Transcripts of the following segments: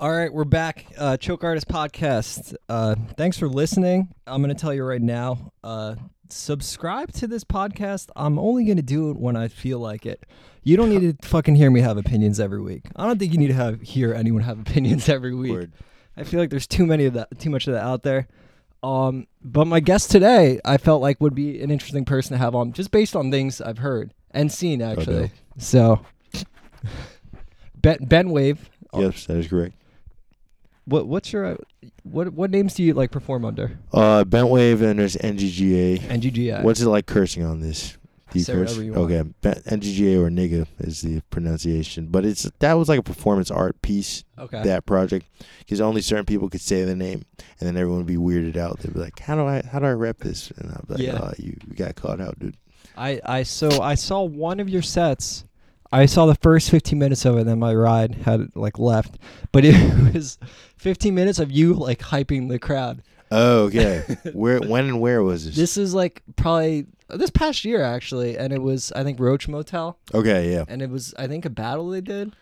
All right, we're back. Uh, Choke Artist Podcast. Uh, thanks for listening. I'm going to tell you right now uh, subscribe to this podcast. I'm only going to do it when I feel like it. You don't need to fucking hear me have opinions every week. I don't think you need to have hear anyone have opinions every week. Word. I feel like there's too many of that, too much of that out there. Um, but my guest today, I felt like would be an interesting person to have on, just based on things I've heard and seen actually. so, Ben Ben Wave. Yes, that is correct. What what's your uh, what what names do you like perform under? Uh, Bentwave and there's NGGA. NGGI. What's it like cursing on this? Do you Say curse? you. Okay, Ben- NGGA or nigga is the pronunciation, but it's that was like a performance art piece. okay. That project, because only certain people could say the name, and then everyone would be weirded out. They'd be like, "How do I how do I rep this?" And I'd be like, Yeah. "Oh, you, you got caught out, dude." I I so I saw one of your sets. I saw the first 15 minutes of it, and then my ride had like left. But it was 15 minutes of you like hyping the crowd. Oh, okay. where, when, and where was this? This is like probably this past year actually, and it was I think Roach Motel, Okay, yeah. and it was I think a battle they did.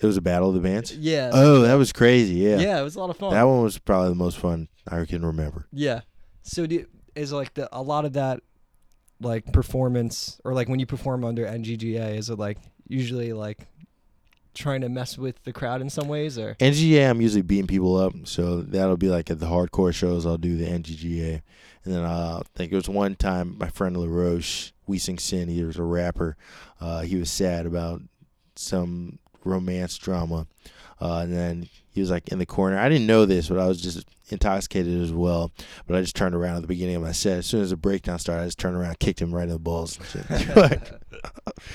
It was a battle of the bands. Yeah. Oh, that was crazy. Yeah. yeah, it was a lot of fun. That one was probably the most fun I can remember. Yeah. So do, is like the a lot of that like performance or like when you perform under NGGA is it like usually like trying to mess with the crowd in some ways or NGA, I'm usually beating people up, so that'll be like at the hardcore shows. I'll do the NGGA, and then uh, I think it was one time my friend LaRoche, We Sing Sin. He was a rapper. Uh, he was sad about some romance drama, uh, and then he was like in the corner. I didn't know this, but I was just intoxicated as well. But I just turned around at the beginning of my set. As soon as the breakdown started, I just turned around, kicked him right in the balls. And shit.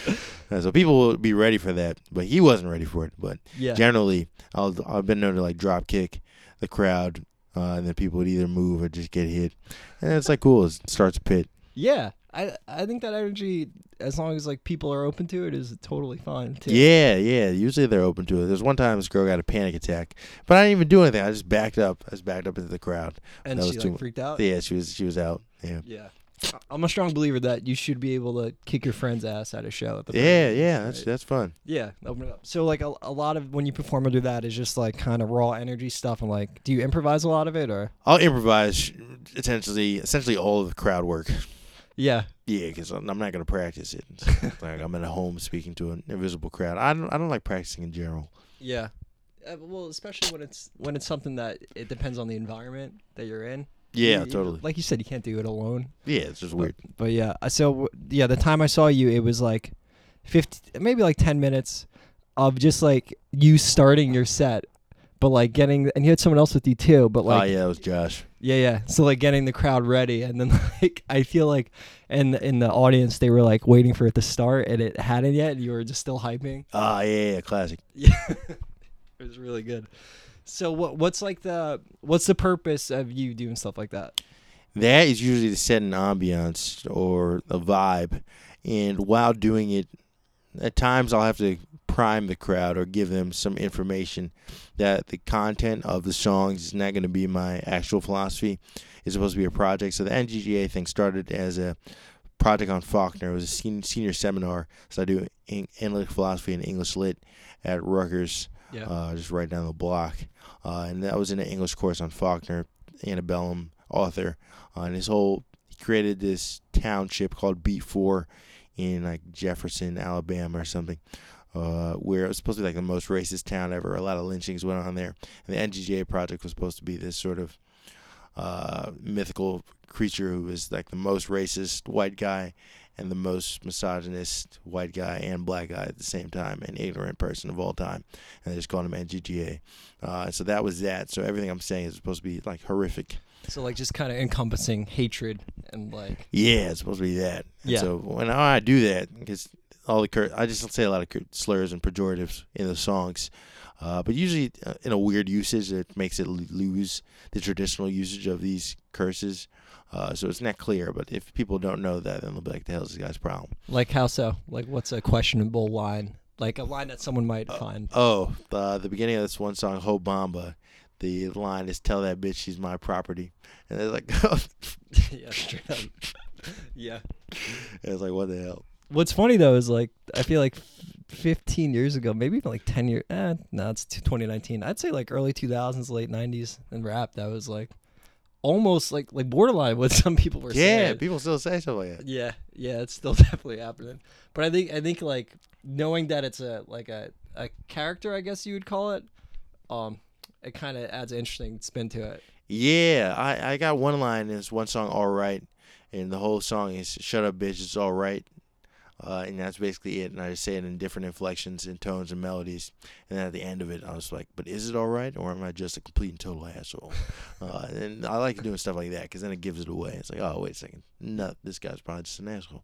And so people will be ready for that, but he wasn't ready for it. But yeah. generally I'll I've been known to like drop kick the crowd, uh, and then people would either move or just get hit, and it's like cool. It starts a pit. Yeah. I I think that energy as long as like people are open to it is totally fine too. Yeah, yeah. Usually they're open to it. There's one time this girl got a panic attack, but I didn't even do anything. I just backed up. I just backed up into the crowd. And that she was like too freaked out. Yeah, she was she was out. Yeah, Yeah. I'm a strong believer that you should be able to kick your friend's ass at a show at the yeah, least, yeah. right? That's that's fun. Yeah, open it up. So like a, a lot of when you perform under that is just like kind of raw energy stuff and like do you improvise a lot of it or I'll improvise essentially essentially all of the crowd work. Yeah. Yeah, because I'm not gonna practice it. like I'm at home speaking to an invisible crowd. I don't I don't like practicing in general. Yeah. Uh, well, especially when it's when it's something that it depends on the environment that you're in. Yeah, You- you- totally. Like you said, you can't do it alone. Yeah, it's just weird. But yeah, uh, so w- yeah, the time I saw you, it was like, fifty, maybe like ten minutes of just like you starting your set, but like getting, and you had someone else with you too. But like, oh yeah, it was Josh. Yeah, yeah. So like getting the crowd ready, and then like I feel like, in in the audience they were like waiting for it to start, and it hadn't yet. And you were just still hyping. Ah, yeah, yeah, classic. Yeah, it was really good. So what what's like the what's the purpose of you doing stuff like that? That is usually to set an ambiance or a vibe, and while doing it, at times I'll have to prime the crowd or give them some information that the content of the songs is not going to be my actual philosophy. It's supposed to be a project. So the NGGA thing started as a project on Faulkner. It was a sen- senior seminar. So I do analytic philosophy and English lit at Rutgers. Yeah. uh, just right down the block. Uh, and that was in an English course on Faulkner, antebellum author. Uh, and his whole, he created this township called Beat 4 in like Jefferson, Alabama or something, uh, where it was supposed to be like the most racist town ever. A lot of lynchings went on there. And the NGJ project was supposed to be this sort of uh, mythical creature who was like the most racist white guy and the most misogynist white guy and black guy at the same time, and ignorant person of all time. And they just called him NGGA. Uh, so that was that. So everything I'm saying is supposed to be like horrific. So like just kind of encompassing hatred and like Yeah, it's supposed to be that. And Yeah. So when I do that, because all the cur- I just don't say a lot of slurs and pejoratives in the songs, uh, but usually uh, in a weird usage that makes it l- lose the traditional usage of these curses. Uh, so it's not clear. But if people don't know that, then they'll be like, "The hell's this guy's problem?" like how so? Like what's a questionable line? Like a line that someone might find. Oh, the the beginning of this one song, "Ho Bamba," the line is "Tell that bitch she's my property," and they're like, yeah, straight up. yeah. it's like, what the hell? What's funny though is like I feel like 15 years ago, maybe even like 10 years. Eh, no, it's 2019. I'd say like early 2000s, late 90s in rap. That was like almost like like borderline what some people were Yeah, saying. Yeah, people still say stuff like that. Yeah, yeah, it's still definitely happening. But I think I think like knowing that it's a like a a character, I guess you would call it. Um, it kind of adds an interesting spin to it. Yeah, I, I got one line in this one song, All Right, and the whole song is Shut Up, Bitch, It's All Right. Uh, and that's basically it. And I just say it in different inflections and tones and melodies. And then at the end of it, I was like, but is it all right? Or am I just a complete and total asshole? uh, and I like doing stuff like that because then it gives it away. It's like, oh, wait a second. No, this guy's probably just an asshole.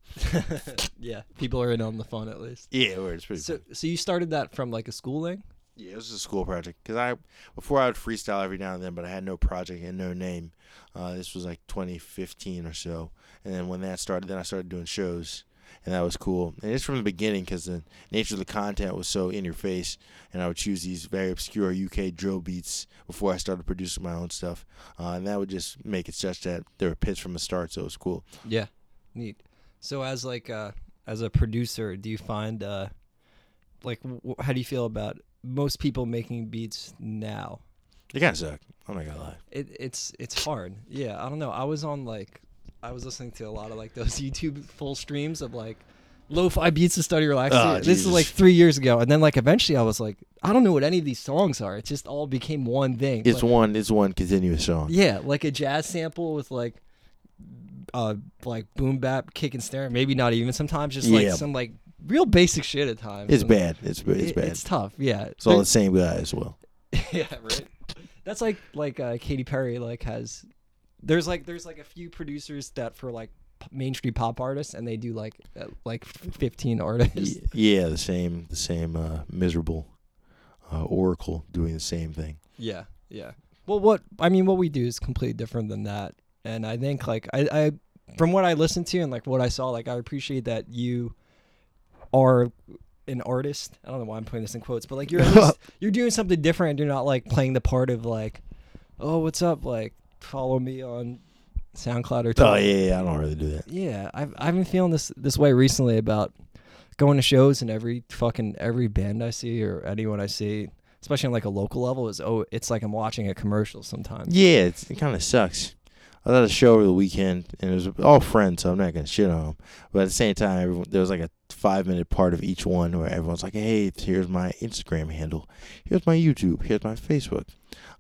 yeah, people are in on the fun at least. Yeah, word, it's pretty So cool. so you started that from like a schooling? Yeah, it was a school project because I before I would freestyle every now and then, but I had no project and no name. Uh, this was like 2015 or so, and then when that started, then I started doing shows, and that was cool. And it's from the beginning because the nature of the content was so in your face, and I would choose these very obscure UK drill beats before I started producing my own stuff, uh, and that would just make it such that they were pitched from the start, so it was cool. Yeah, neat. So as like uh as a producer, do you find uh like w- how do you feel about most people making beats now? It kind of sucked. I'm not gonna lie. It it's it's hard. Yeah, I don't know. I was on like I was listening to a lot of like those YouTube full streams of like lo-fi beats to study relax. Oh, this is like three years ago, and then like eventually I was like, I don't know what any of these songs are. It just all became one thing. It's Like- one. It's one continuous song. yeah, like a jazz sample with like uh like boom bap kick and snare. Maybe not even sometimes just like Yeah. some like real basic shit at times. It's And bad. It's it's bad. It's tough. Yeah. It's all the same guy as well. yeah, right. That's like like uh, Katy Perry like has there's like there's like a few producers that for like mainstream pop artists and they do like uh, like 15 artists. Yeah, the same, the same uh, miserable uh, Oracle doing the same thing. Yeah, yeah. Well, what I mean, what we do is completely different than that, and I think like I, I from what I listened to and like what I saw, like I appreciate that you are an artist. I don't know why I'm putting this in quotes, but like you're at least, you're doing something different. And you're not like playing the part of like, oh, what's up? Like follow me on SoundCloud or Oh Twitter. yeah, yeah, I don't really do that. Yeah, I've I've been feeling this this way recently about going to shows and every fucking every band I see or anyone I see, especially on like a local level, is oh, it's like I'm watching a commercial sometimes. Yeah, it's, it kind of sucks. I was at a show over the weekend, and it was all friends, so I'm not gonna shit on them. But at the same time, everyone, there was like a five minute part of each one where everyone's like, "Hey, here's my Instagram handle, here's my YouTube, here's my Facebook."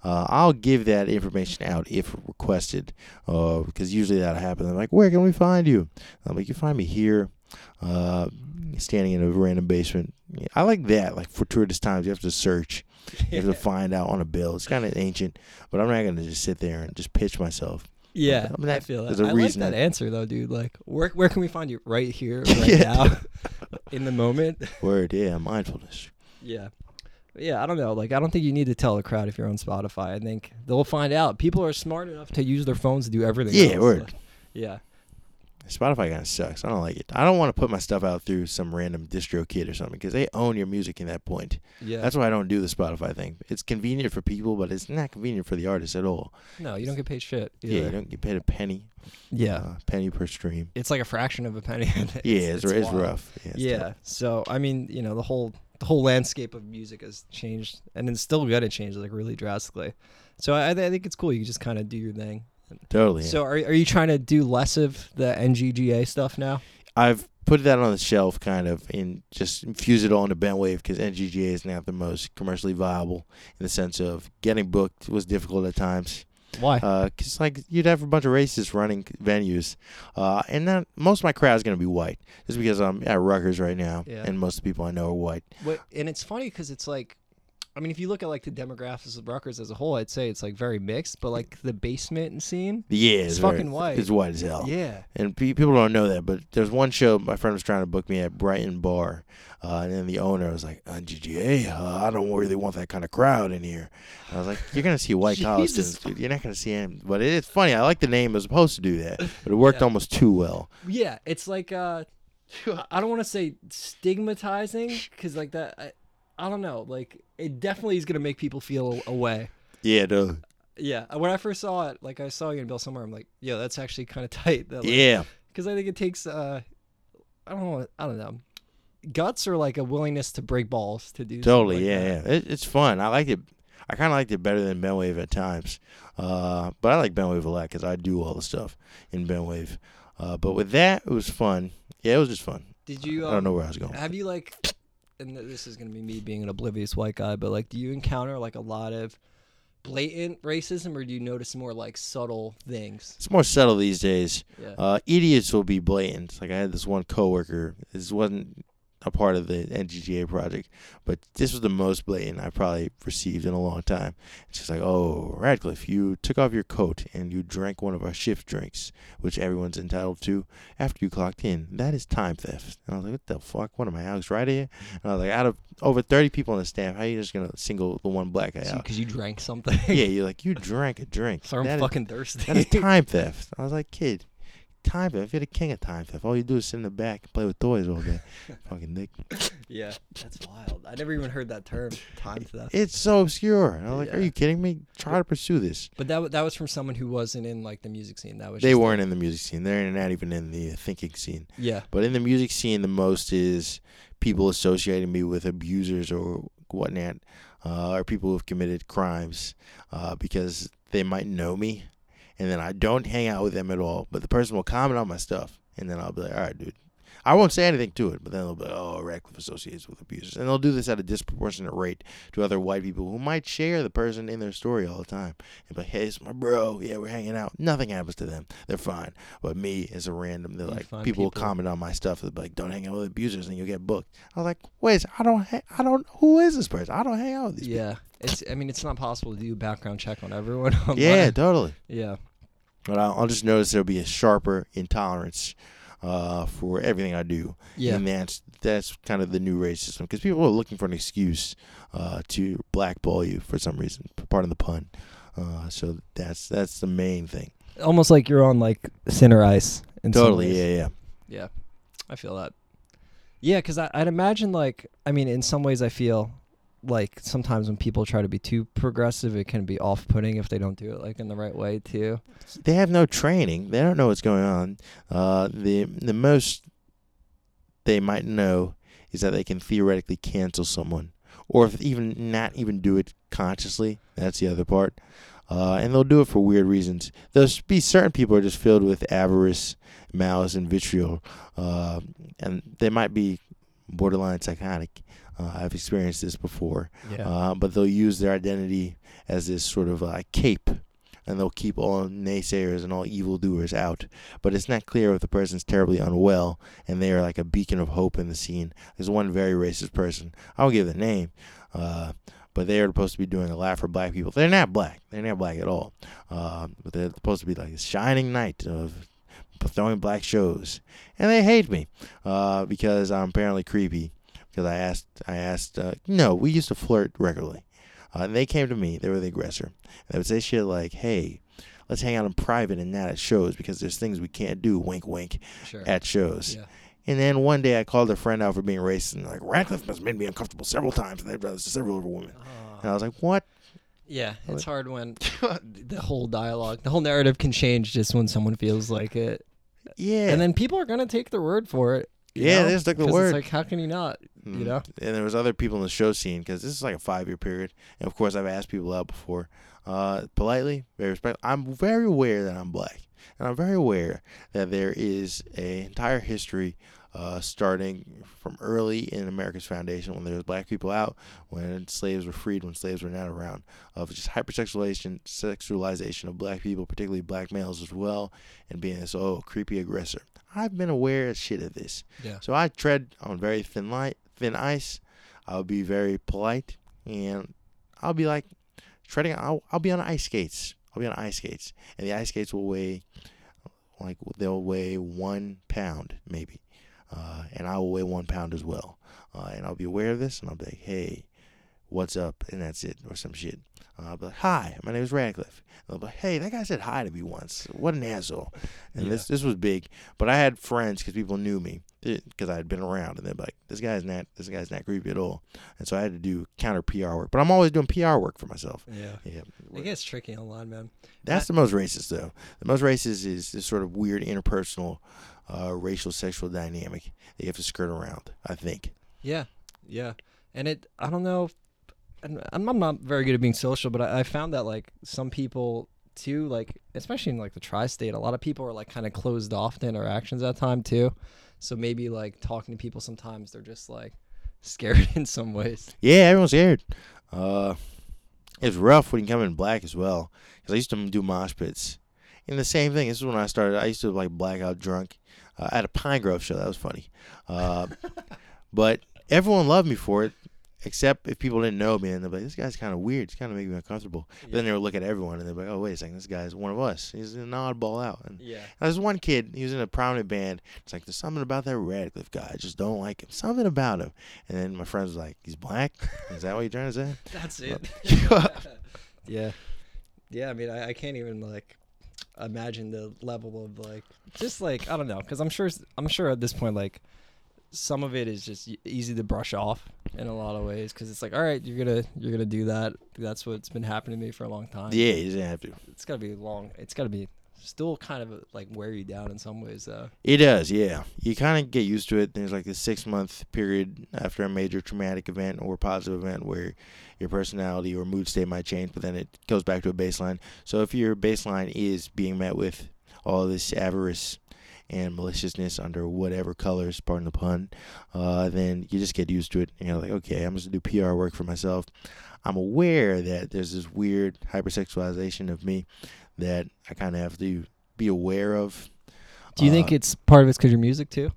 Uh, I'll give that information out if requested, uh, because usually that happens. happen. They're like, "Where can we find you?" I'm like, "You find me here, uh, standing in a random basement." Yeah, I like that. Like fortuitous times, you have to search, you have to find out on a bill. It's kind of ancient, but I'm not gonna just sit there and just pitch myself. Yeah, I mean, I that- feel that. there's a I reason like that that- answer though, dude. Like, where where can we find you? Right here, right Yeah. now, in the moment. Word, yeah, mindfulness. Yeah. Yeah, I don't know. Like, I don't think you need to tell the crowd if you're on Spotify. I think they'll find out. People are smart enough to use their phones to do everything. Yeah, else. word. Yeah. Spotify kind of sucks. I don't like it. I don't want to put my stuff out through some random DistroKid or something because they own your music in that point. Yeah. That's why I don't do the Spotify thing. It's convenient for people, but it's not convenient for the artist at all. no, you don't get paid shit. Yeah, you don't get paid a penny. Yeah. uh, penny per stream. It's like a fraction of a penny. yeah, it's, it's, wild. rough. Yeah, it's yeah. So I mean, you know, the whole the whole landscape of music has changed, and it's still gonna change like really drastically. So I, I think it's cool. You just kind of do your thing. totally. So are are you trying to do less of the NGGA stuff now? I've put that on the shelf, kind of, and just infuse it all into Bentwave because NGGA is not the most commercially viable in the sense of getting booked was difficult at times. Why? because like you'd have a bunch of racists running venues, uh, and then most of my crowd is gonna be white, just because I'm at Rutgers right now, Yeah. and most of the people I know are white. What, and it's funny because it's like, I mean, if you look at like the demographics of Rutgers as a whole, I'd say it's like very mixed. But like the basement scene, Yeah, It's it's, very- fucking white. It's white as hell. yeah, And pe- people don't know that, but there's one show my friend was trying to book me at Brighton Bar, uh, and then the owner was like, "NGGA, uh, I don't really want that kind of crowd in here." And I was like, "You're gonna see white college students, dude. You're not gonna see him." But it's funny. I like the name. It was supposed to do that, but it worked Yeah. almost too well. yeah. It's like uh, I don't want to say stigmatizing because like that, I, I don't know. Like it definitely is gonna make people feel away. Yeah, dude. Yeah, when I first saw it, like I saw you in Bill somewhere, I'm like, yo, that's actually kind of tight. That, like, Yeah. because I think it takes uh, I don't know, I don't know. guts or like a willingness to break balls to do. Totally, like yeah, that. yeah. It, it's fun. I like it. I kind of liked it better than Benwave at times. Uh, but I like Benwave a lot because I do all the stuff in Benwave. Uh, but with that, it was fun. Yeah, it was just fun. Did you? Um, I don't know where I was going. Have you like? And th- this is gonna be me being an oblivious white guy, but like, do you encounter like a lot of blatant racism, or do you notice more like subtle things? It's more subtle these days. Yeah. Uh, idiots will be blatant. Like I had this one coworker. This wasn't a part of the NGGA project, but this was the most blatant I probably received in a long time. It's just like, oh, Radcliffe, you took off your coat and you drank one of our shift drinks, which everyone's entitled to after you clocked in. That is time theft. And I was like, what the fuck? What am I, Alex right here? And I was like, out of over 30 people on the staff, how are you just gonna single the one black guy out? Because you drank something. yeah, you're like, you drank a drink. so I'm That is- fucking thirsty. that is time theft. I was like, kid, time theft. If you're the king of time theft. All you do is sit in the back and play with toys all day. Fucking Nick. yeah, that's wild. I never even heard that term, time theft. It's so obscure. And I was like, are you kidding me? Try to pursue this. But that that was from someone who wasn't in like the music scene. That was They just weren't in the music scene. They're not even in the thinking scene. Yeah. But in the music scene, the most is people associating me with abusers or whatnot, uh, or people who've committed crimes uh, because they might know me, and then I don't hang out with them at all. But the person will comment on my stuff, and then I'll be like, all right, dude. I won't say anything to it, but then they'll be like, oh, Radcliffe associates with abusers. And they'll do this at a disproportionate rate to other white people who might share the person in their story all the time. And be like, hey, it's my bro. Yeah, we're hanging out. Nothing happens to them. They're fine. But me, as a random, they're You like, people, will people- comment on my stuff. They'll be like, don't hang out with abusers and you'll get booked. I was like, wait, I don't, ha- I don't, who is this person? I don't hang out with these people. Yeah. It's. I mean, it's not possible to do a background check on everyone. online. Yeah, totally. Yeah. But I'll, I'll just notice there'll be a sharper intolerance uh, for everything I do. Yeah. And that's that's kind of the new racism because people are looking for an excuse uh, to blackball you for some reason. Pardon the pun. Uh, so that's that's the main thing. Almost like you're on like thinner ice. In Totally. Yeah, yeah. Yeah, I feel that. Yeah, because I'd imagine like I mean, in some ways, I feel like sometimes when people try to be too progressive, it can be off-putting if they don't do it like in the right way too. They have no training. They don't know what's going on. Uh, the the most they might know is that they can theoretically cancel someone, or if even not even do it consciously. That's the other part. Uh, and they'll do it for weird reasons. There'll be certain people are just filled with avarice, malice, and vitriol, uh, and they might be borderline psychotic. Uh, I've experienced this before. Yeah. Uh, but they'll use their identity as this sort of uh, cape, and they'll keep all naysayers and all evildoers out. But it's not clear if the person's terribly unwell, and they are like a beacon of hope in the scene. There's one very racist person. I won't give the name, uh, but they are supposed to be doing a lot for black people. They're not black. They're not black at all. Uh, but they're supposed to be like a shining knight of throwing black shows, and they hate me uh, because I'm apparently creepy. Because I asked, I asked. Uh, no, we used to flirt regularly. Uh, and they came to me. They were the aggressor. And they would say shit like, "Hey, let's hang out in private and not at shows because there's things we can't do." Wink, wink. sure. At shows. yeah. And then one day I called a friend out for being racist and like Radcliffe has made me uncomfortable several times and they've done this to several other women. And I was like, what? yeah, it's hard when the whole dialogue, the whole narrative can change just when someone feels like it, Yeah. and then people are gonna take their word for it. Yeah, know? they just took the word. It's like, how can you not? Mm. You know? And there was other people in the show scene because this is like a five year period. And of course, I've asked people out before, uh, politely, very respectful. I'm very aware that I'm black, and I'm very aware that there is a entire history. Uh, starting from early in America's foundation, when there was black people out, when slaves were freed, when slaves were not around, of just hypersexualization, sexualization of black people, particularly black males as well, and being this oh creepy aggressor. I've been aware of shit of this. Yeah. So I tread on very thin light, thin ice. I'll be very polite, and I'll be like treading. I'll, I'll be on ice skates. I'll be on ice skates, and the ice skates will weigh like they'll weigh one pound maybe, uh, and I will weigh one pound as well. Uh, and I'll be aware of this, and I'll be like, hey, what's up? And that's it, or some shit. Uh, I'll be like, hi, my name is Radcliffe. And they'll be like, hey, that guy said hi to me once. What an asshole. And Yeah. this this was big, but I had friends because people knew me because I had been around, and they're like, "This guy's not, this guy's not creepy at all." And so I had to do counter PR work, but I'm always doing PR work for myself. Yeah. Yeah, It gets tricky online, man. that's the most racist though. The most racist is this sort of weird interpersonal uh, racial sexual dynamic that you have to skirt around. I think. Yeah, yeah, and it. I don't know. I'm, not very good at being social, but I, I found that like some people too, like especially in like the tri-state, a lot of people are like kind of closed off to interactions at time too. So maybe like talking to people sometimes they're just like scared in some ways. Yeah, everyone's scared. Uh, it's rough when you come in black as well. Because I used to do mosh pits. And the same thing. This is when I started. I used to like blackout drunk uh, at a Pinegrove show. That was funny. Uh, but everyone loved me for it, except if people didn't know me and they're like, "This guy's kind of weird. It's kind of making me uncomfortable." But then they would look at everyone and they're like, "Oh, wait a second. This guy's one of us. He's an oddball out." And Yeah. there's one kid. He was in a prominent band. It's like there's something about that Radcliffe guy. I just don't like him. Something about him. And then my friends was like, "He's black. Is that what you're trying to say?" That's it. Yeah. yeah. Yeah, I mean, I, I can't even like imagine the level of like just like I don't know, because I'm sure I'm sure at this point like some of it is just easy to brush off in a lot of ways because it's like all right, you're gonna you're gonna do that. That's what's been happening to me for a long time. Yeah, you didn't have to. it's gotta be long. It's gotta be still kind of like wear you down in some ways though. It does, yeah. You kind of get used to it. There's like this six month period after a major traumatic event or positive event where your personality or mood state might change, but then it goes back to a baseline. So if your baseline is being met with all this avarice and maliciousness under whatever colors, pardon the pun, uh, then you just get used to it. And you're like, okay, I'm just gonna do PR work for myself. I'm aware that there's this weird hypersexualization of me that I kind of have to be aware of. Do you think Uh, it's part of it's because your music too?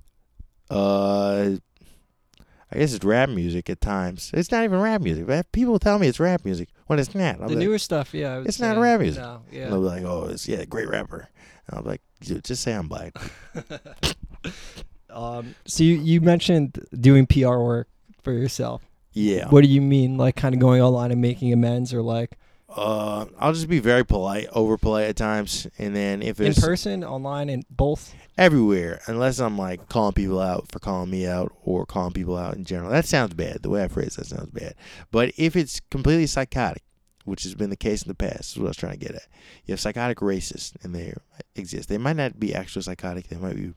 Uh, I guess it's rap music at times. It's not even rap music. but People tell me it's rap music when it's not. I'll The be newer stuff, yeah. It's not say. rap music. No, like, yeah. they'll be like, "Oh, it's yeah, great rapper." And I'm like, "Just say I'm black." um, so you, you mentioned doing PR work for yourself. Yeah. What do you mean, like kind of going online and making amends, or like Uh, I'll just be very polite, over polite at times, and then if it's in person, online, and both? everywhere, unless I'm like calling people out for calling me out or calling people out in general. That sounds bad. The way I phrase that sounds bad. But if it's completely psychotic, which has been the case in the past, is what I was trying to get at. You have psychotic racists, and they exist. They might not be actual psychotic. They might be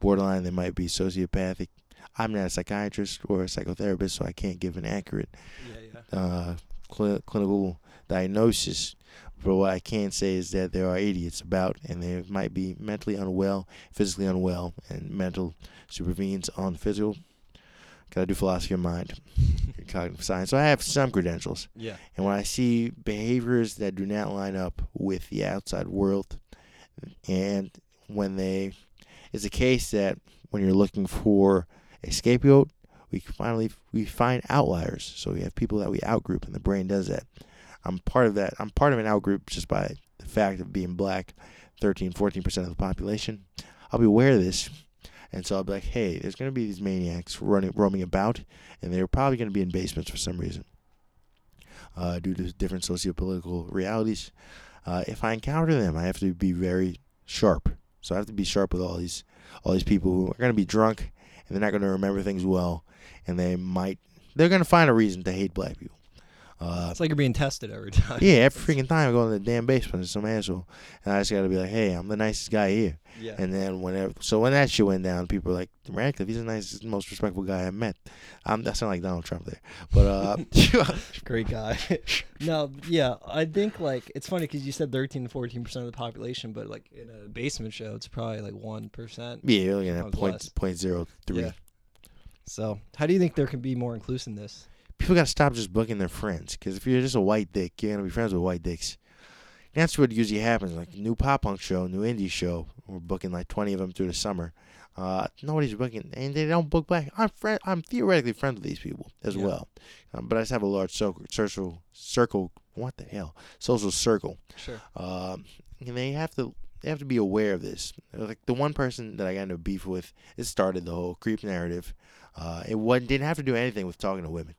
borderline. They might be sociopathic. I'm not a psychiatrist or a psychotherapist, so I can't give an accurate Yeah, yeah. uh, cl- clinical diagnosis. But what I can say is that there are idiots about, and they might be mentally unwell, physically unwell, and mental supervenes on the physical. Gotta do philosophy of mind, cognitive science. So I have some credentials, Yeah. and when I see behaviors that do not line up with the outside world, and when they, it's a case that when you're looking for a scapegoat, we finally we find outliers. So we have people that we outgroup, and the brain does that. I'm part of that. I'm part of an outgroup just by the fact of being black, 13, 14 percent of the population. I'll be aware of this, and so I'll be like, hey, there's gonna be these maniacs running, roaming about, and they're probably gonna be in basements for some reason, uh, due to different socio-political realities. Uh, if I encounter them, I have to be very sharp. So I have to be sharp with all these, all these people who are gonna be drunk, and they're not gonna remember things well, and they might, they're gonna find a reason to hate black people. Uh, It's like you're being tested every time. yeah, every freaking time I go in the damn basement, some asshole, and I just gotta be like, "Hey, I'm the nicest guy here." Yeah. And then whenever, so when that shit went down, people were like, "Radcliffe, he's the nicest, most respectful guy I met." Um, that sounded like Donald Trump there, but uh, Great guy. no, yeah, I think like it's funny because you said 13 to 14 percent of the population, but like in a basement show, it's probably like one percent. yeah, you're looking at point point zero three. Yeah. So, how do you think there can be more inclusiveness? People gotta stop just booking their friends, because if you're just a white dick, you're gonna be friends with white dicks. That's what usually happens. Like new pop punk show, new indie show, we're booking like 20 of them through the summer. Uh, nobody's booking, and they don't book black. I'm friend. I'm theoretically friends with these people as Yeah. well, um, but I just have a large circle, circle, circle. What the hell? Social circle. Sure. Um, and they have to they have to be aware of this. Like the one person that I got into beef with, it started the whole creep narrative. Uh, it wasn't didn't have to do anything with talking to women.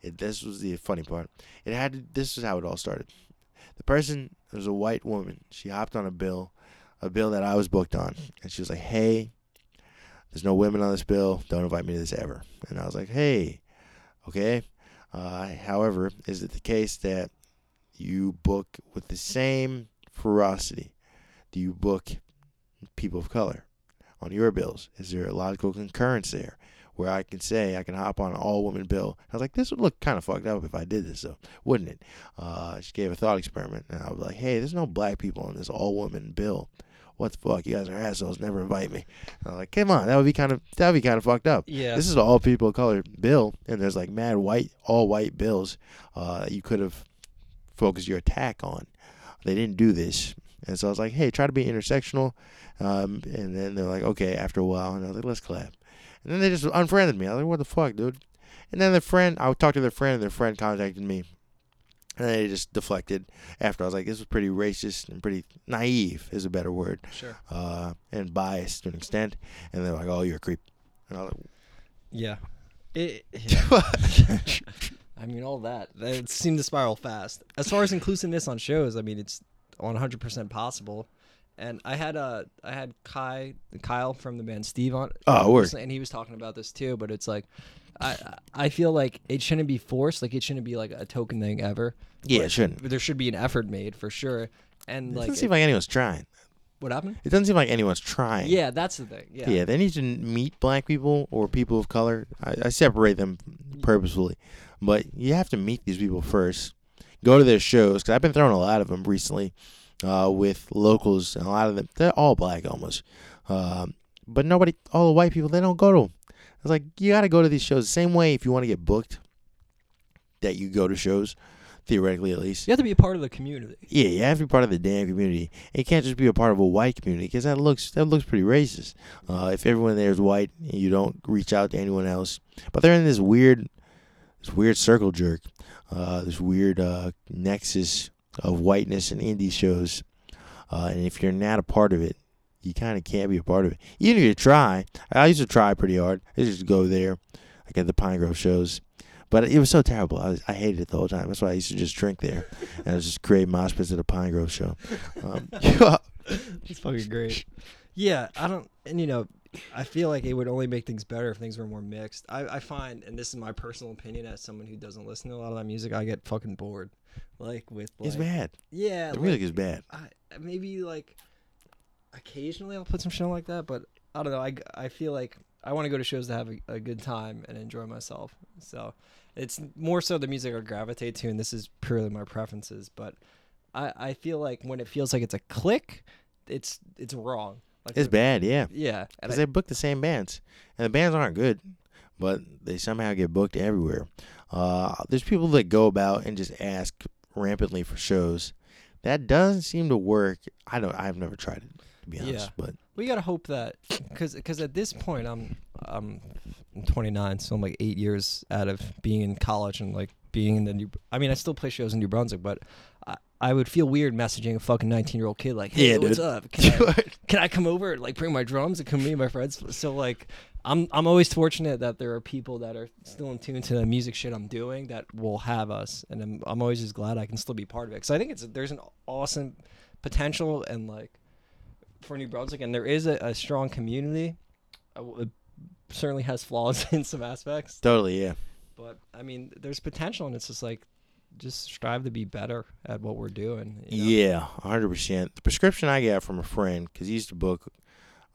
It, this was the funny part. It had this is how it all started. The person was a white woman. She hopped on a bill, a bill that I was booked on, and she was like, "Hey, there's no women on this bill. Don't invite me to this ever." And I was like, "Hey, okay. Uh, however, is it the case that you book with the same ferocity? Do you book people of color, on your bills? Is there a logical concurrence there? Where I can say I can hop on an all woman bill. I was like, this would look kind of fucked up if I did this, though, wouldn't it? Uh, she gave a thought experiment, and I was like, hey, there's no black people on this all woman bill. What the fuck? You guys are assholes. Never invite me. I was like, come on, that would be kind of that would be kind of fucked up. Yeah. This is an all people of color bill, and there's like mad white, all white bills. Uh, you could have focused your attack on. They didn't do this, and so I was like, hey, try to be intersectional. Um, and then they're like, okay, after a while, and I was like, let's clap. And then they just unfriended me. I was like, what the fuck, dude? And then their friend, I talked to their friend, and their friend contacted me. And they just deflected after. I was like, this was pretty racist and pretty naive, is a better word, Sure. uh, and biased to an extent. And they're like, oh, you're a creep. And I was Yeah. It, yeah. I mean, all that. It seemed to spiral fast. As far as inclusiveness on shows, I mean, it's 100% possible. And I had uh, I had Kai, Kyle from the band Steve on, Oh, word. and he was talking about this too. But it's like, I I feel like it shouldn't be forced. Like it shouldn't be like a token thing ever. yeah, it shouldn't. But there should be an effort made for sure. And It like, doesn't seem like anyone's trying. what happened? It doesn't seem like anyone's trying. Yeah, that's the thing. Yeah. Yeah, they need to meet black people or people of color. I, I separate them purposefully, but you have to meet these people first. Go to their shows because I've been throwing a lot of them recently uh, with locals, and a lot of them they're all black almost. Um, but nobody, all the white people, they don't go to them. It's like you got to go to these shows the same way if you want to get booked. That you go to shows, theoretically at least. You have to be a part of the community. Yeah, you have to be part of the damn community. It can't just be a part of a white community because that looks that looks pretty racist. Uh, if everyone there is white and you don't reach out to anyone else, but they're in this weird, this weird circle jerk, uh, this weird uh, nexus of whiteness and indie shows, uh, and if you're not a part of it, you kind of can't be a part of it. Even if you try, I used to try pretty hard. I used to go there, like at the Pinegrove shows. But it was so terrible. I, was, I hated it the whole time. That's why I used to just drink there. And I was just create mosh pits at a Pinegrove show. Um, It's fucking great. Yeah, I don't, and you know, I feel like it would only make things better if things were more mixed. I, I find, and this is my personal opinion as someone who doesn't listen to a lot of that music, I get fucking bored. Like with, like, it's bad. yeah, The like, music is bad. I, maybe like occasionally I'll put some shit on like that, but I don't know. I, I feel like I want to go to shows to have a, a good time and enjoy myself. So it's more so the music I gravitate to, and this is purely my preferences. But I, I feel like when it feels like it's a click, it's it's wrong. Like It's the- bad, yeah. Yeah, Because they book the same bands. And the bands aren't good, but they somehow get booked everywhere. Uh, there's people that go about and just ask rampantly for shows. That doesn't seem to work. I don't. I've never tried it to be honest, Yeah. but we gotta hope that because because at this point I'm I'm 29, so I'm like eight years out of being in college and like being in the new. I mean, I still play shows in New Brunswick, but I, I would feel weird messaging a fucking 19 year old kid like, "Hey, Yeah, what's dude. up? Can I, can I come over and like bring my drums and come meet my friends?" So like, I'm I'm always fortunate that there are people that are still in tune to the music shit I'm doing that will have us, and I'm I'm always just glad I can still be part of it because I think it's there's an awesome potential and like for New Brunswick, and there is a, a strong community. Uh, It certainly has flaws in some aspects, totally, yeah. but I mean, there's potential, and it's just like just strive to be better at what we're doing. you know? Yeah, hundred percent. The prescription I got from a friend because he used to book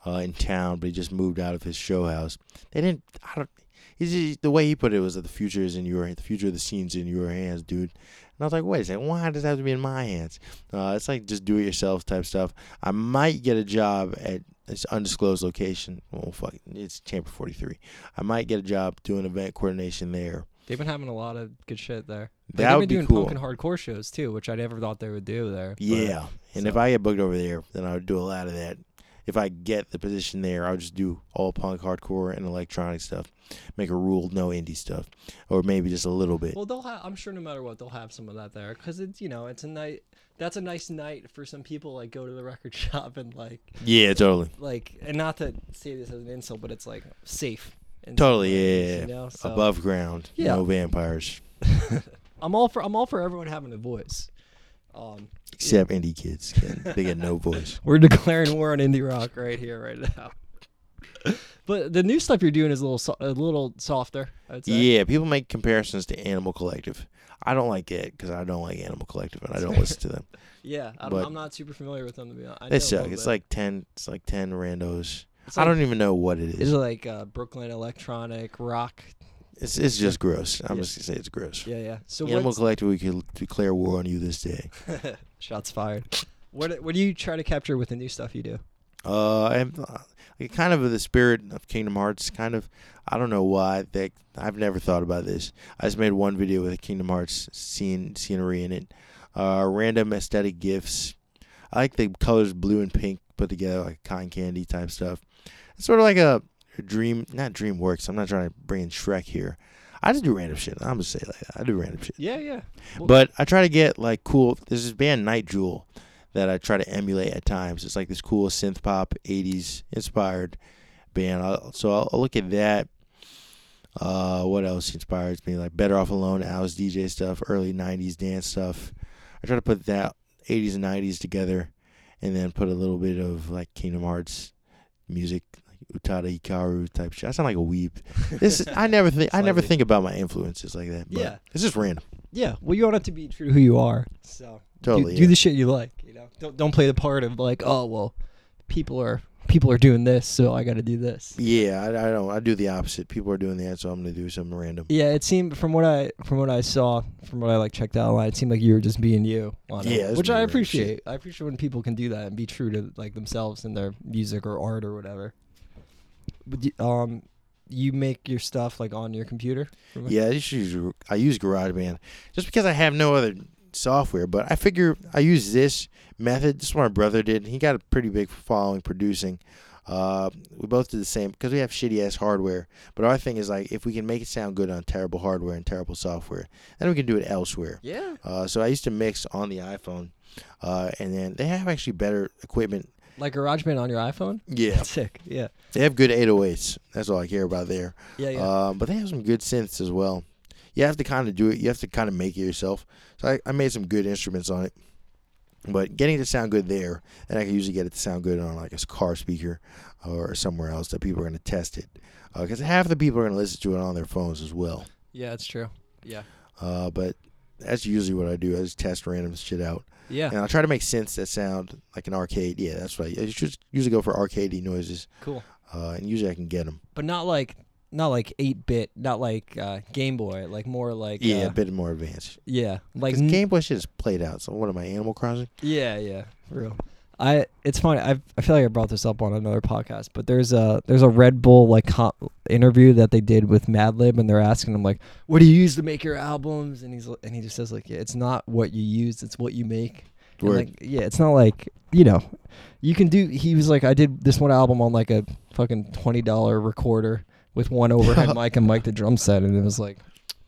uh, in town, but he just moved out of his show house. They didn't. I don't. He's the way he put it was that the future is in your the future of the scenes in your hands, dude. And I was like, wait a second, why does it have to be in my hands? Uh, it's like just do it yourself type stuff. I might get a job at this undisclosed location. Well, fuck, it, it's Chamber Forty Three. I might get a job doing event coordination there. They've been having a lot of good shit there. Like, That they've would been be doing cool. punk and hardcore shows too, which I never thought they would do there. but- Yeah, and if I get booked over there, then I would do a lot of that. If I get the position there, I'll just do all punk, hardcore, and electronic stuff. Make a rule, no indie stuff, or maybe just a little bit. Well, they'll have. I'm sure no matter what, they'll have some of that there because it's you know it's a night. That's a nice night for some people. Like go to the record shop and like yeah, totally, like and not to say this as an insult, but it's like safe. totally. ways, Yeah, You know? So, above ground, Yeah. no vampires, I'm all for I'm all for everyone having a voice. Um, except indie kids. they get no voice. we're declaring war on indie rock right here, right now. but the new stuff you're doing is a little so- a little softer. Yeah, people make comparisons to Animal Collective. I don't like it because I don't like Animal Collective and I don't listen to them. Yeah, I I'm not super familiar with them to be honest. I They suck. It's bit. like ten. It's like ten randos It's I don't even know what it Is is. it like uh, Brooklyn electronic rock? It's it's just gross. I'm Yeah. just gonna say it's gross. Yeah, yeah. So Animal what's Collective, we can declare war on you this day. shots fired? What what do you try to capture with the new stuff you do? Uh, I'm uh, like kind of the spirit of Kingdom Hearts. Kind of, I don't know why. That I've never thought about this. I just made one video with a Kingdom Hearts scene scenery in it. Uh, random aesthetic gifts. I like the colors blue and pink put together, like cotton candy type stuff. It's sort of like a dream, not DreamWorks. I'm not trying to bring in Shrek here. I just do random shit. I'm gonna say like that. I do random shit. Yeah, yeah. Well- But I try to get like cool. There's this band Nite Jewel that I try to emulate at times. It's like this cool synth pop '80s inspired band. I'll, so I'll, I'll look at that. Uh, what else inspires me? Like Better Off Alone, Alice Deejay stuff, early '90s dance stuff. I try to put that '80s and '90s together, and then put a little bit of like Kingdom Hearts music, Utada Hikaru type shit. I sound like a weeb. This I never think I never think about my influences like that. But Yeah. it's just random. Yeah, well, you want it to be true to who you are. So do- Totally, do, yeah. the shit you like. You know, don't don't play the part of like, oh well, people are people are doing this, so I got to do this. Yeah, I, I don't. I do the opposite. People are doing that, so I'm gonna do something random. Yeah, it seemed from what I from what I saw, from what I like checked out online, it seemed like you were just being you on Yeah, it, which I random appreciate. I appreciate when people can do that and be true to like themselves and their music or art or whatever. Um, you make your stuff like on your computer. Yeah, I use I use GarageBand just because I have no other software. But I figure I use this method. This is what my brother did. He got a pretty big following producing. Uh, we both did the same because we have shitty ass hardware. But our thing is like if we can make it sound good on terrible hardware and terrible software, then we can do it elsewhere. Yeah. Uh, so I used to mix on the iPhone, uh, and then they have actually better equipment. Like GarageBand on your iPhone. Yeah, Sick. Yeah. they have good 808s. That's all I care about there. Yeah. Yeah. Um, but they have some good synths as well. You have to kind of do it. You have to kind of make it yourself. So I, I made some good instruments on it. But getting it to sound good there, and I can usually get it to sound good on like a car speaker or somewhere else that people are going to test it. Because half the people are going to listen to it on their phones as well. yeah, it's true. Yeah. Uh, but that's usually what I do. I just test random shit out. Yeah. And I'll try to make sense that sound like an arcade. Yeah, that's what I, I just usually go for arcadey noises. Cool. Uh, and usually I can get them. But not like not like eight bit, not like uh, Game Boy, like more like Yeah, uh, a bit more advanced. yeah, like Game Boy shit is played out. So what am I, Animal Crossing? Yeah, yeah, for real. I it's funny. I I feel like I brought this up on another podcast, but there's a there's a Red Bull like co- interview that they did with Madlib, and they're asking him like, "What do you use to make your albums?" And he's and he just says like, yeah, "It's not what you use, it's what you make." And, like, yeah, it's not like you know, you can do. He was like, I did this one album on like a fucking twenty dollar recorder with one overhead mic and mic the drum set, and it was like,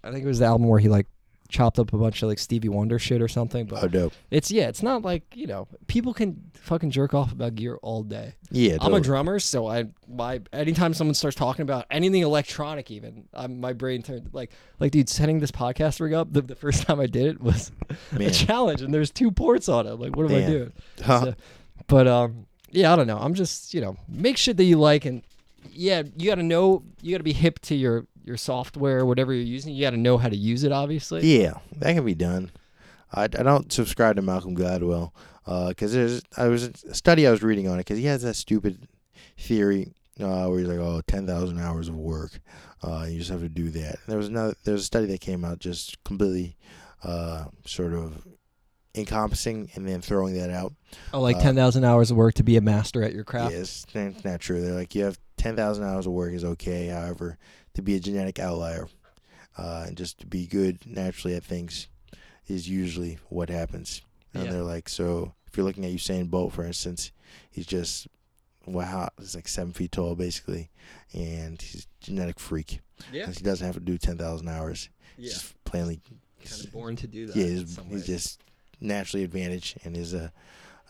I think it was the album where he like chopped up a bunch of like Stevie Wonder shit or something, but Oh, dope. it's yeah, it's not like you know people can fucking jerk off about gear all day. Yeah, I'm a drummer, so I my anytime someone starts talking about anything electronic, even I'm, my brain turned like like dude setting this podcast rig up. The, the first time I did it was a challenge, and there's two ports on it. Like what am I Man. doing? Huh. So- but um, yeah, I don't know. I'm just you know make shit that you like, and yeah, you got to know you got to be hip to your your software, whatever you're using. You got to know how to use it, obviously. Yeah, that can be done. I, I don't subscribe to Malcolm Gladwell because there's I was a study I was reading on it because he has that stupid theory uh, where he's like, oh, 10,000 hours of work, uh, you just have to do that. And there was another there's a study that came out just completely uh, sort of encompassing and then throwing that out. Oh, like Uh, ten thousand hours of work to be a master at your craft. Yeah, it's not, not true. They're like, you have 10,000 hours of work is okay. However, to be a genetic outlier uh, and just to be good naturally at things is usually what happens. And Yeah. they're like, so if you're looking at Usain Bolt, for instance, he's just, wow, he's like seven feet tall, basically. And he's a genetic freak. Yeah, He doesn't have to do 10,000 hours. He's yeah. just plainly, Kind of born to do that. yeah, he's, he's just naturally advantaged and is uh,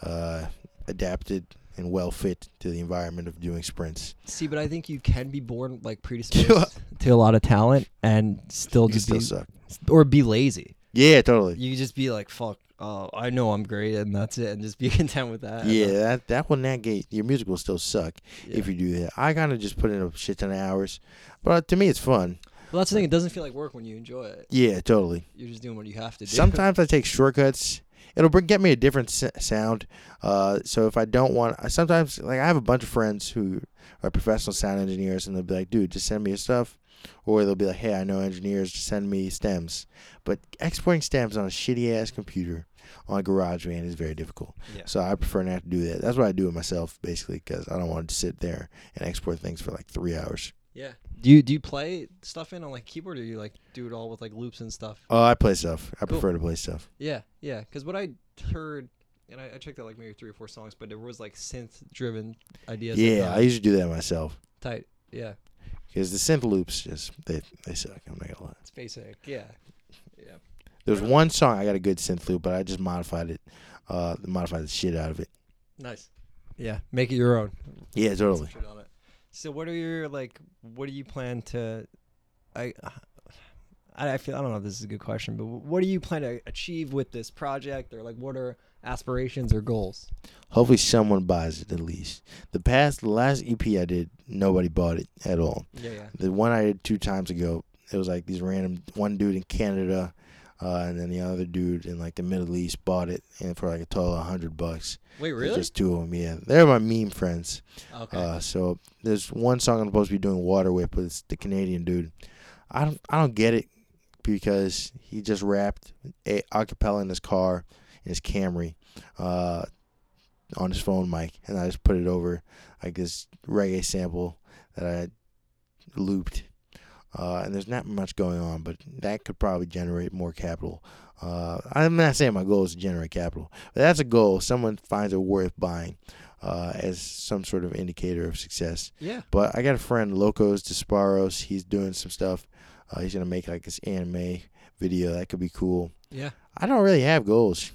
uh, adapted and well fit to the environment of doing sprints. See, but I think you can be born like predisposed to a lot of talent and still just still be suck. or be lazy. Yeah, totally. You just be like, "Fuck, oh, I know I'm great," and that's it, and just be content with that. Yeah, that that will negate your music will still suck Yeah. if you do that. I kind of just put in a shit ton of hours, but to me it's fun. Well, that's the thing. It doesn't feel like work when you enjoy it. Yeah, totally. You're just doing what you have to do. Sometimes I take shortcuts it'll bring get me a different s- sound. Uh, so if I don't want, I sometimes like I have a bunch of friends who are professional sound engineers, and they'll be like, "Dude, just send me your stuff," or they'll be like, "Hey, I know engineers, just send me stems." But exporting stems on a shitty ass computer on a garage GarageBand is very difficult. Yeah. So I prefer not to do that. That's what I do it myself, basically, because I don't want to sit there and export things for like three hours. Yeah. Do you do you play stuff in on like keyboard or you like do it all with like loops and stuff? Oh, I play stuff. I Cool. prefer to play stuff. Yeah, yeah. Because what I heard, and I, I checked out like maybe three or four songs, but there was like synth driven ideas. like, Yeah, I usually do that myself tight. Yeah, because the synth loops just they they suck. I'm not gonna lie. it's basic. Yeah, yeah. There's one song I got a good synth loop, but I just modified it, uh, modified the shit out of it. Nice. Yeah, make it your own. Yeah, totally. shit on it. So what are your like? What do you plan to? I. I feel I don't know if this is a good question, but what do you plan to achieve with this project, or like what are aspirations or goals? Hopefully, someone buys it at least. The past, the last EP I did, nobody bought it at all. Yeah, yeah. The one I did two times ago, it was like these random one dude in Canada, uh, and then the other dude in like the Middle East bought it, and for like a total of hundred bucks. Wait, There's really? Just two of them. Yeah, they're my meme friends. Okay. Uh, so there's one song I'm supposed to be doing Water Whip, but it's the Canadian dude. I don't I don't get it because he just rapped a acapella in his car in his Camry, uh, on his phone mic, and I just put it over like this reggae sample that I looped. Uh, and there's not much going on, but that could probably generate more capital. Uh, I'm not saying my goal is to generate capital, but that's a goal. Someone finds it worth buying uh, as some sort of indicator of success. yeah. But I got a friend, Locos Disparos. He's doing some stuff. Uh, he's gonna make like this anime video that could be cool. Yeah. I don't really have goals.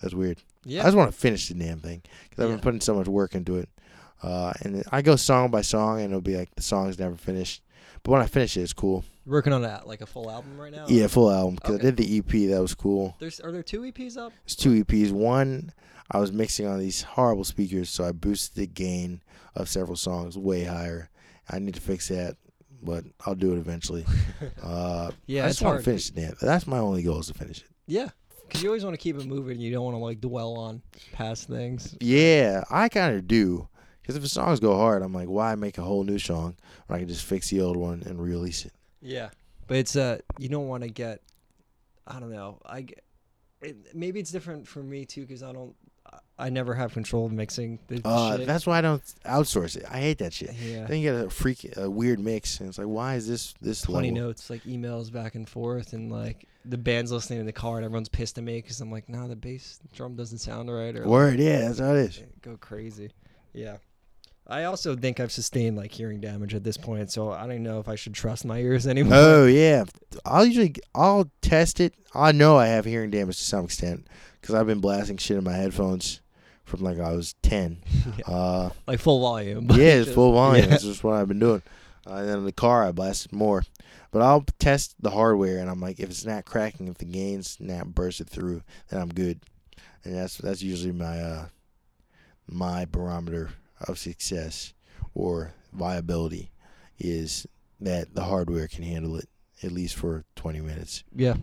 That's weird. Yeah. I just want to finish the damn thing because I've Yeah. been putting so much work into it. Uh, and I go song by song, and it'll be like the song's never finished. But when I finish it, it's cool. Working on that like a full album right now. Yeah, full album. Because Okay. I did the EP, that was cool. There's are there two EPs up? It's two EPs. One, I was mixing on these horrible speakers, so I boosted the gain of several songs way higher. I need to fix that, but I'll do it eventually. Uh, Yeah, I just want to finish it. That's my only goal is to finish it. Yeah, because you always want to keep it moving. You don't want to like dwell on past things. Yeah, I kind of do. Because if the songs go hard, I'm like, why make a whole new song when I can just fix the old one and release it? Yeah, but it's uh you don't want to get. I don't know. I get, it, maybe it's different for me too because I don't. I- never have control of mixing the Uh, that's why I don't outsource it. I hate that shit. yeah. Then you get a freak, a weird mix, and it's like, why is this this Twenty level? notes, like emails back and forth, and like the band's listening in the car, and everyone's pissed at me because I'm like, nah, the bass drum doesn't sound right, or Word, yeah, that's how it is. go crazy. Yeah. I also think I've sustained like hearing damage at this point, so I don't know if I should trust my ears anymore. Oh yeah, I'll usually I'll test it. I know I have hearing damage to some extent because I've been blasting shit in my headphones from like I was ten. Yeah. Uh, like full volume. yeah, it's full volume. yeah. That's just what I've been doing. Uh, and then in the car, I blasted more. But I'll test the hardware, and I'm like, if it's not cracking, if the gain's not bursted through, then I'm good. And that's that's usually my uh, my barometer of success or viability is that the hardware can handle it at least for 20 minutes. Yeah.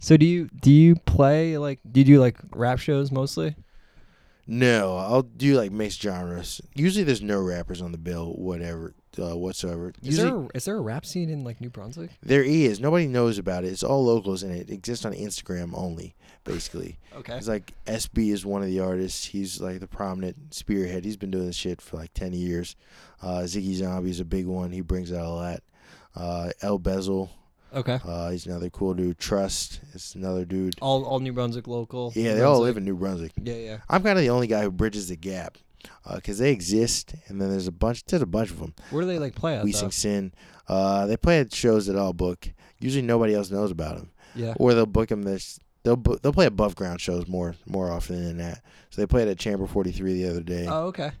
So do you do you play like do you do like rap shows mostly? No, I'll do like mixed genres. Usually, there's no rappers on the bill, whatever, uh, whatsoever. Is Usually, there a, is there a rap scene in like New Brunswick? There is. Nobody knows about it. It's all locals, and it exists on Instagram only, basically. Okay. It's like SB is one of the artists. He's like the prominent spearhead. He's been doing this shit for like 10 years. Uh, Ziggy Zombie is a big one. He brings out a lot. Uh, El Bezel, Okay. uh, he's another cool dude. Trust is another dude. All all New Brunswick local. Yeah, New they all live in New Brunswick. Yeah, yeah. I'm kind of the only guy who bridges the gap because they exist, and then there's a bunch. There's a bunch of them. Where do they like play at We? Sing Sin. Uh, they play at shows that I'll book. Usually nobody else knows about them. Yeah. or they'll book them this they'll bu- they'll play above ground shows more more often than that. So they played at Chamber 43 the other day. Oh, okay.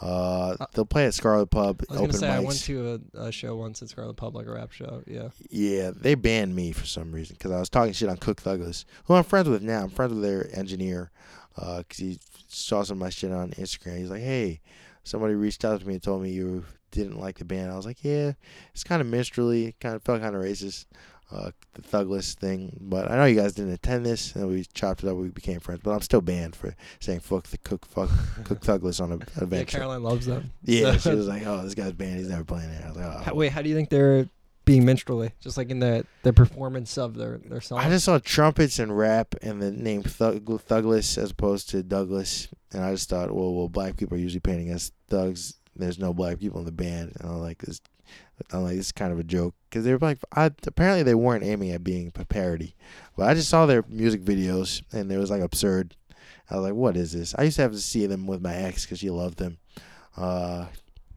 Uh, they'll play at Scarlet Pub I was open gonna say I went to a, a show once at Scarlet Pub, like a rap show. Yeah. yeah, they banned me for some reason because I was talking shit on Cook Thugless, who I'm friends with now. I'm friends with their engineer because he saw some of my shit on Instagram. He's like, "Hey, somebody reached out to me and told me you didn't like the band." I was like, "Yeah, it's kind of minstrelly, kind of felt kind of racist." uh, the Thugless thing. But I know you guys didn't attend this, and we chopped it up. We became friends. But I'm still banned for saying "fuck the cook fuck cook Thugless" on a Yeah, event. show. Caroline loves them. Yeah, So- she was like, "Oh, this guy's banned. He's never playing it." I was like, "Oh." How- wait, how do you think they're being minstrelly? Just like in the the performance of their their song. I just saw trumpets and rap and the name Thug- Thugless as opposed to Douglas, and I just thought, well, well, black people are usually painting as thugs. There's no black people in the band, and I'm like, this, I'm like, this is kind of a joke because they were like, I, apparently they weren't aiming at being a parody, but I just saw their music videos and it was like absurd. I was like, what is this? I used to have to see them with my ex because she loved them, uh,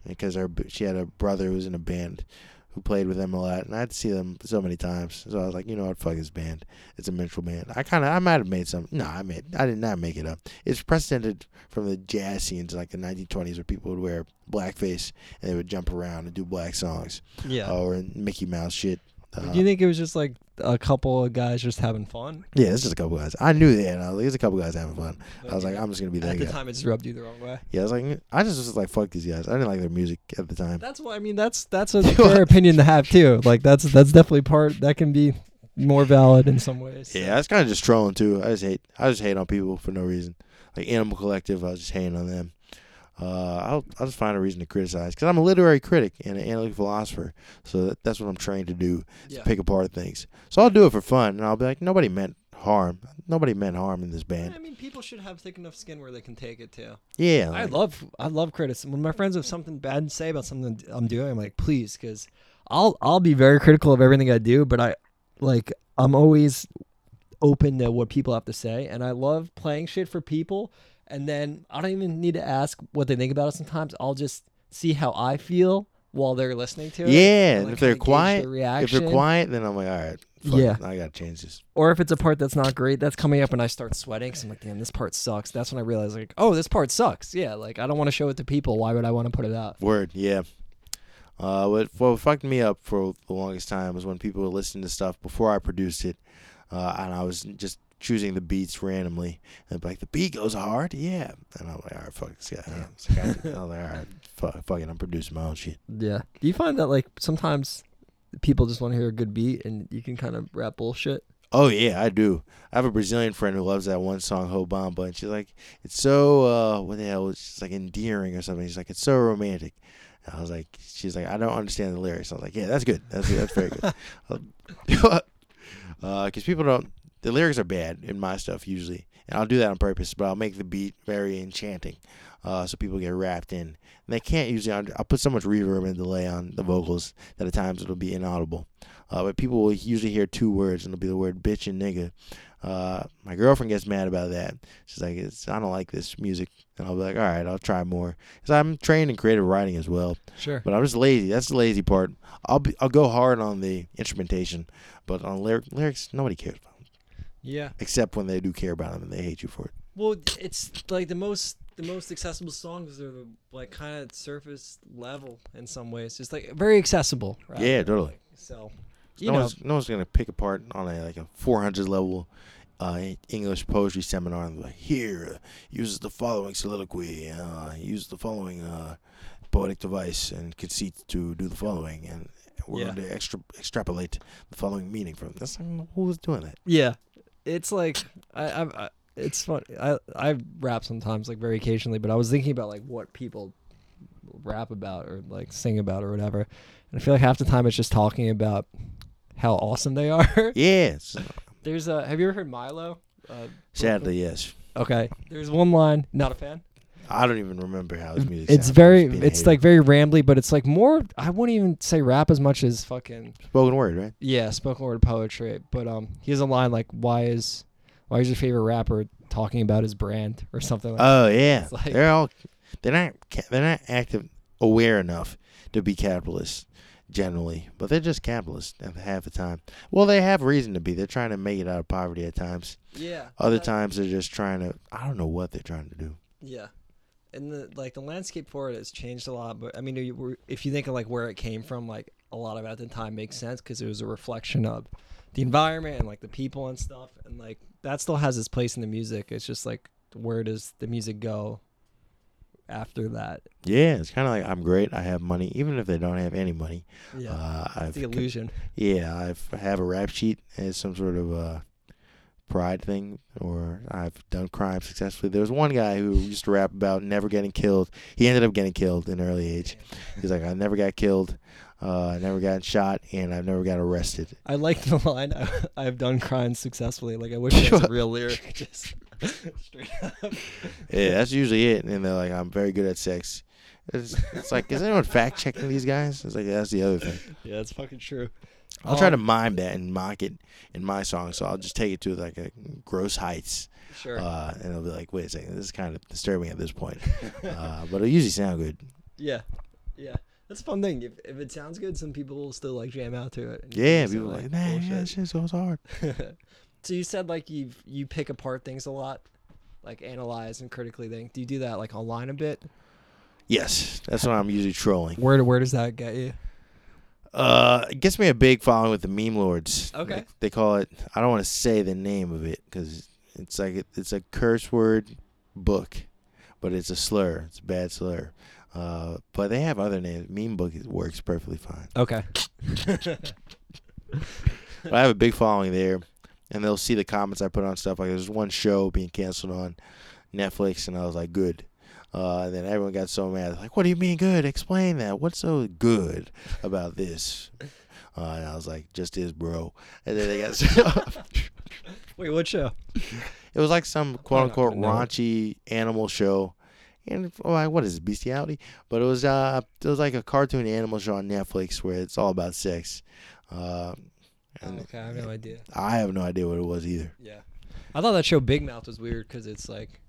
because her she had a brother who was in a band who played with them a lot, and I had to see them so many times. So I was like, you know what, fuck this band. It's a minstrel band. I kind of, I might have made some. No, I made, I did not make it up. It's precedented from the jazz scenes, like the 1920s, where people would wear blackface and they would jump around and do black songs, yeah. or Mickey Mouse shit. Uh, do you think it was just like a couple of guys just having fun? yeah, it's just a couple guys. I knew that. And I was like, a couple guys having fun. I was like, I'm just gonna be that at the guy. time it just rubbed you the wrong way. Yeah, I was like, I just was like, fuck these guys. I didn't like their music at the time. That's why I mean that's that's a fair opinion to have too. Like that's that's definitely part that can be more valid in some ways. Yeah, I was kind of just trolling too. I just hate, I just hate on people for no reason. Like Animal Collective, I was just hating on them. Uh, I'll, I'll just find a reason to criticize because I'm a literary critic and an analytic philosopher. So that, that's what I'm trained to do, Yeah. pick apart things. So I'll do it for fun, and I'll be like, nobody meant harm. Nobody meant harm in this band. I mean, people should have thick enough skin where they can take it too. Yeah, I love I love criticism. When my friends have something bad to say about something I'm doing, I'm like, please, because I'll I'll be very critical of everything I do, but I like I'm always open to what people have to say, and I love playing shit for people. And then I don't even need to ask what they think about it. Sometimes I'll just see how I feel while they're listening to it. yeah. and, like, if they're quiet, their if they're quiet, then I'm like, all right, fuck Yeah. it, I gotta change this. or if it's a part that's not great that's coming up and I start sweating because I'm like, damn, this part sucks. That's when I realize like, oh, this part sucks. Yeah, like I don't want to show it to people. Why would I want to put it out? Word, yeah. Uh, what what fucked me up for the longest time was when people were listening to stuff before I produced it, uh, and I was just choosing the beats randomly, and like the beat goes hard, yeah, and I'm like, all right, fuck this guy. I was like, all right, fuck, fuck it, I'm producing my own shit. Yeah. Do you find that like sometimes people just want to hear a good beat and you can kind of rap bullshit? Oh yeah, I do. I have a Brazilian friend who loves that one song Hobamba, and she's like, it's so uh, what the hell? It's like endearing or something. She's like, it's so romantic. And I was like, she's like, I don't understand the lyrics. I was like, yeah, that's good. That's that's very good. Because people don't, the lyrics are bad in my stuff usually, and I'll do that on purpose. But I'll make the beat very enchanting, uh, so people get wrapped in. And they can't usually. I'll put so much reverb and delay on the vocals that at times it'll be inaudible. Uh, but people will usually hear two words, and it'll be the word bitch and nigga. Uh, my girlfriend gets mad about that. She's like, it's, I don't like this music. And I'll be like, all right, I'll try more. Because I'm trained in creative writing as well. Sure. But I'm just lazy. That's the lazy part. I'll be, I'll go hard on the instrumentation, but on lyric, lyrics, nobody cares about. Yeah. Except when they do care about them and they hate you for it. Well, it's like the most the most accessible songs are the, like kind of surface level in some ways. It's like very accessible. Right? Yeah, totally. So, you no know, one's no one's gonna pick apart on a like a 400 level uh, English poetry seminar and like here uses the following soliloquy, uh, uses the following uh, poetic device and conceit to do the following, and we're Yeah. going to extra extrapolate the following meaning from this. Who's doing that? yeah, it's like I, I, I it's fun. I I rap sometimes, like very occasionally, but I was thinking about like what people rap about or like sing about or whatever, and I feel like half the time it's just talking about how awesome they are. Yes. There's a. Have you ever heard Milo? Uh, sadly yes. Okay. There's one line. Not a fan. I don't even remember how his music. It's very. Being It's like very rambly, but it's like more. I wouldn't even say rap as much as fucking spoken word, right? yeah, spoken word poetry. But um, he has a line like, "Why is, why is your favorite rapper talking about his brand or something like?" That. Oh yeah, like- they're all they're not they're not active aware enough to be capitalists generally, but they're just capitalists half the time. Well, they have reason to be. They're trying to make it out of poverty at times. yeah. Other that- times they're just trying to. I don't know what they're trying to do. Yeah. And the like the landscape for it has changed a lot, but I mean, if you think of like where it came from, like a lot of it at the time makes sense because it was a reflection of the environment and like the people and stuff, and like that still has its place in the music. It's just like where does the music go after that. Yeah, it's kind of like I'm great. I have money, even if they don't have any money. Yeah, Uh, it's I've the illusion. Yeah, I've I have a rap sheet as some sort of uh, pride thing, or I've done crime successfully. There was one guy who used to rap about never getting killed. He ended up getting killed in early age. He's like, I never got killed, uh, I never got shot, and I've never got arrested. I like the line. I've done crimes successfully. Like I wish it was a real lyric. Just straight up. Yeah, that's usually it. And they're like, I'm very good at sex. It's, it's like, is anyone fact checking these guys? It's like, yeah, that's the other thing. Yeah, that's fucking true. I'll try to Um, mime that and mock it in my song, so I'll just take it to like a gross heights. Sure. Uh, and it'll be like, wait a second, this is kind of disturbing at this point. Uh, but it'll usually sound good. yeah, yeah. That's a fun thing. If, if it sounds good, some people will still like jam out to it. Yeah, people are like, man, yeah, this shit goes hard. so you said like you you pick apart things a lot, like analyze and critically think. Do you do that like online a bit? Yes, that's what I'm usually trolling. Where where does that get you? Uh, it gets me a big following with the meme lords. Okay. Like, they call it. I don't want to say the name of it because it's like it, it's a curse word book, but it's a slur. It's a bad slur. Uh, but they have other names. Meme book works perfectly fine. Okay. But I have a big following there, and they'll see the comments I put on stuff. Like there's one show being canceled on Netflix, and I was like, good. Uh, and then everyone got so mad. Like, what do you mean good? Explain that. What's so good about this? Uh, and I was like, just is, bro. And then they got. So. Wait, what show? it was like some quote unquote gonna know it. raunchy animal show. And I- what is it, bestiality? But it was uh, it was like a cartoon animal show on Netflix where it's all about sex. Uh, okay, I have no idea. I have no idea what it was either. Yeah, I thought that show Big Mouth was weird because it's like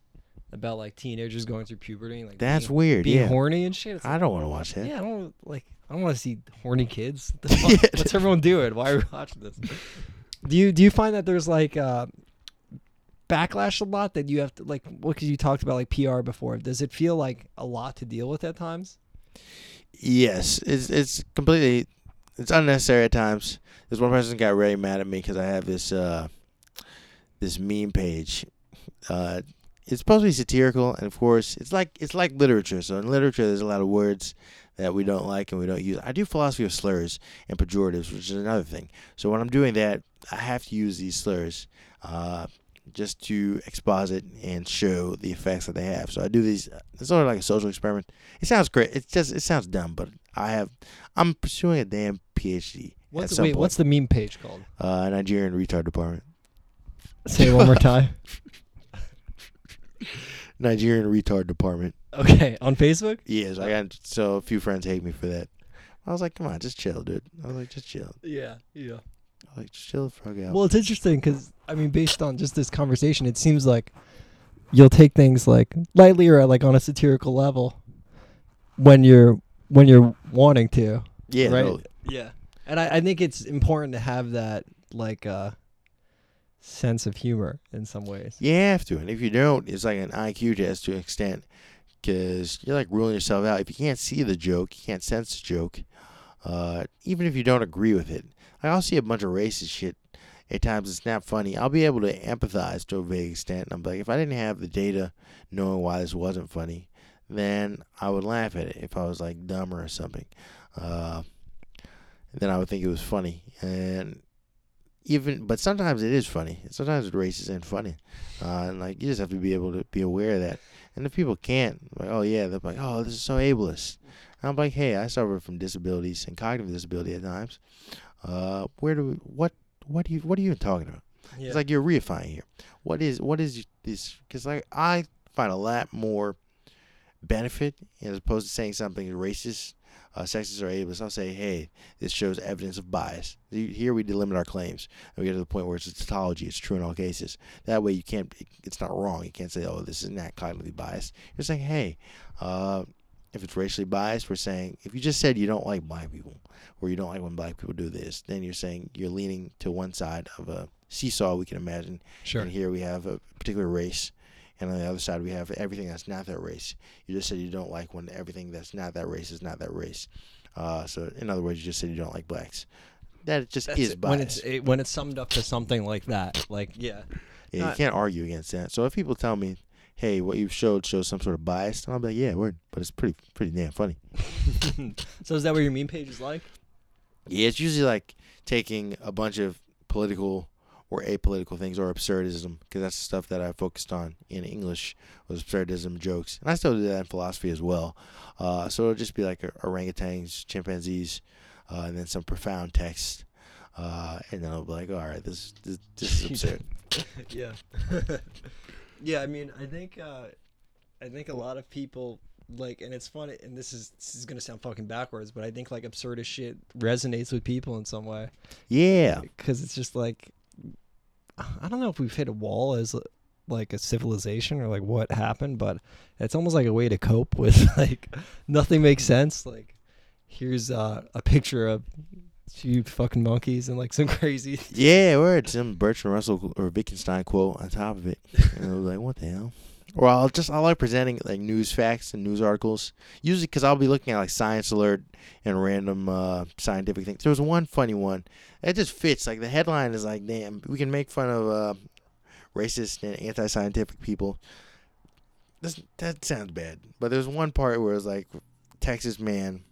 about like teenagers going through puberty, and, like That's being, weird. being yeah, horny and shit. It's I like, don't want to watch that. Yeah, I don't like. I don't want to see horny kids. What the fuck? Yeah. What's everyone doing? Why are we watching this? Do you do you find that there's like uh, backlash a lot that you have to like? What because you talked about like PR before. Does it feel like a lot to deal with at times? Yes, it's it's completely it's unnecessary at times. This one person got really mad at me because I have this uh this meme page. Uh, it's supposed to be satirical, and of course, it's like it's like literature. So in literature, there's a lot of words that we don't like and we don't use. I do philosophy of slurs and pejoratives, which is another thing. So when I'm doing that, I have to use these slurs. Uh, just to exposit and show the effects that they have. So I do these. It's sort of like a social experiment. It sounds great. It's just it sounds dumb, but I have. I'm pursuing a damn PhD. What's the, wait? point. What's the meme page called? uh, Nigerian retard department? Say it one more time. Nigerian retard department. Okay, on Facebook. Yes, I got so a few friends hate me for that. I was like, come on, just chill, dude. I was like, just chill. Yeah, yeah. I was like, just chill fuck out. Well, it's interesting because I mean, based on just this conversation, it seems like you'll take things like lightly or like on a satirical level when you're when you're wanting to. yeah, right? totally. Yeah, and I, I think it's important to have that like uh sense of humor in some ways. You have to, and if you don't, it's like an IQ test to an extent, because you're like ruling yourself out. If you can't see the joke, you can't sense the joke, uh, even if you don't agree with it. I'll see a bunch of racist shit. At times it's not funny. I'll be able to empathize to a vague extent. I'm like, if I didn't have the data knowing why this wasn't funny, then I would laugh at it. If I was like dumber or something, uh, then I would think it was funny. And even, but sometimes it is funny. Sometimes racist and funny. Uh, and like you just have to be able to be aware of that. And if people can't, like, oh yeah, they're like, oh, this is so ableist. And I'm like, hey, I suffer from disabilities and cognitive disability at times. Uh, where do we, what what do you what are you even talking about? Yeah. It's like you're reifying here. What is what is this? Because like I find a lot more benefit as opposed to saying something racist, uh, sexist, or ableist. I'll say, hey, this shows evidence of bias. Here we delimit our claims, and we get to the point where it's a tautology. It's true in all cases. That way, you can't. It's not wrong. You can't say, oh, this is not cognitively biased. You're saying, hey, uh, if it's racially biased, we're saying if you just said you don't like black people or you don't like when black people do this, then you're saying you're leaning to one side of a seesaw. We can imagine. sure. And here we have a particular race, and on the other side we have everything that's not that race. You just said you don't like when everything that's not that race is not that race. Uh, so in other words, you just said you don't like blacks. That just That's is it. bias. when it's it, when it's summed up to something like that. Like yeah, yeah, you can't argue against that. So if people tell me, hey, what you showed shows some sort of bias, and I'll be like, yeah, word, but it's pretty pretty damn funny. so is that what your meme page is like? Yeah, it's usually like taking a bunch of political or apolitical things or absurdism because that's the stuff that I focused on in English was absurdism jokes, and I still do that in philosophy as well. Uh, so it'll just be like orangutans, chimpanzees, uh, and then some profound text, uh, and then I'll be like, all right, this this, this is absurd. yeah, yeah. I mean, I think uh, I think a lot of people like, and it's funny, and this is this is gonna sound fucking backwards, but I think like absurdist shit resonates with people in some way. Yeah, because it's just like I don't know if we've hit a wall as like a civilization or like what happened, but it's almost like a way to cope with like nothing makes sense. Like here's uh, a picture of two fucking monkeys and like some crazy. Yeah, word some Bertrand Russell or Wittgenstein quote on top of it. And I was like, what the hell? Or I'll just I like presenting like news facts and news articles. Usually because I'll be looking at like Science Alert and random uh, scientific things. There was one funny one. that just fits. Like the headline is like, damn, we can make fun of uh, racist and anti-scientific people. This, that sounds bad. But there's one part where it's like Texas man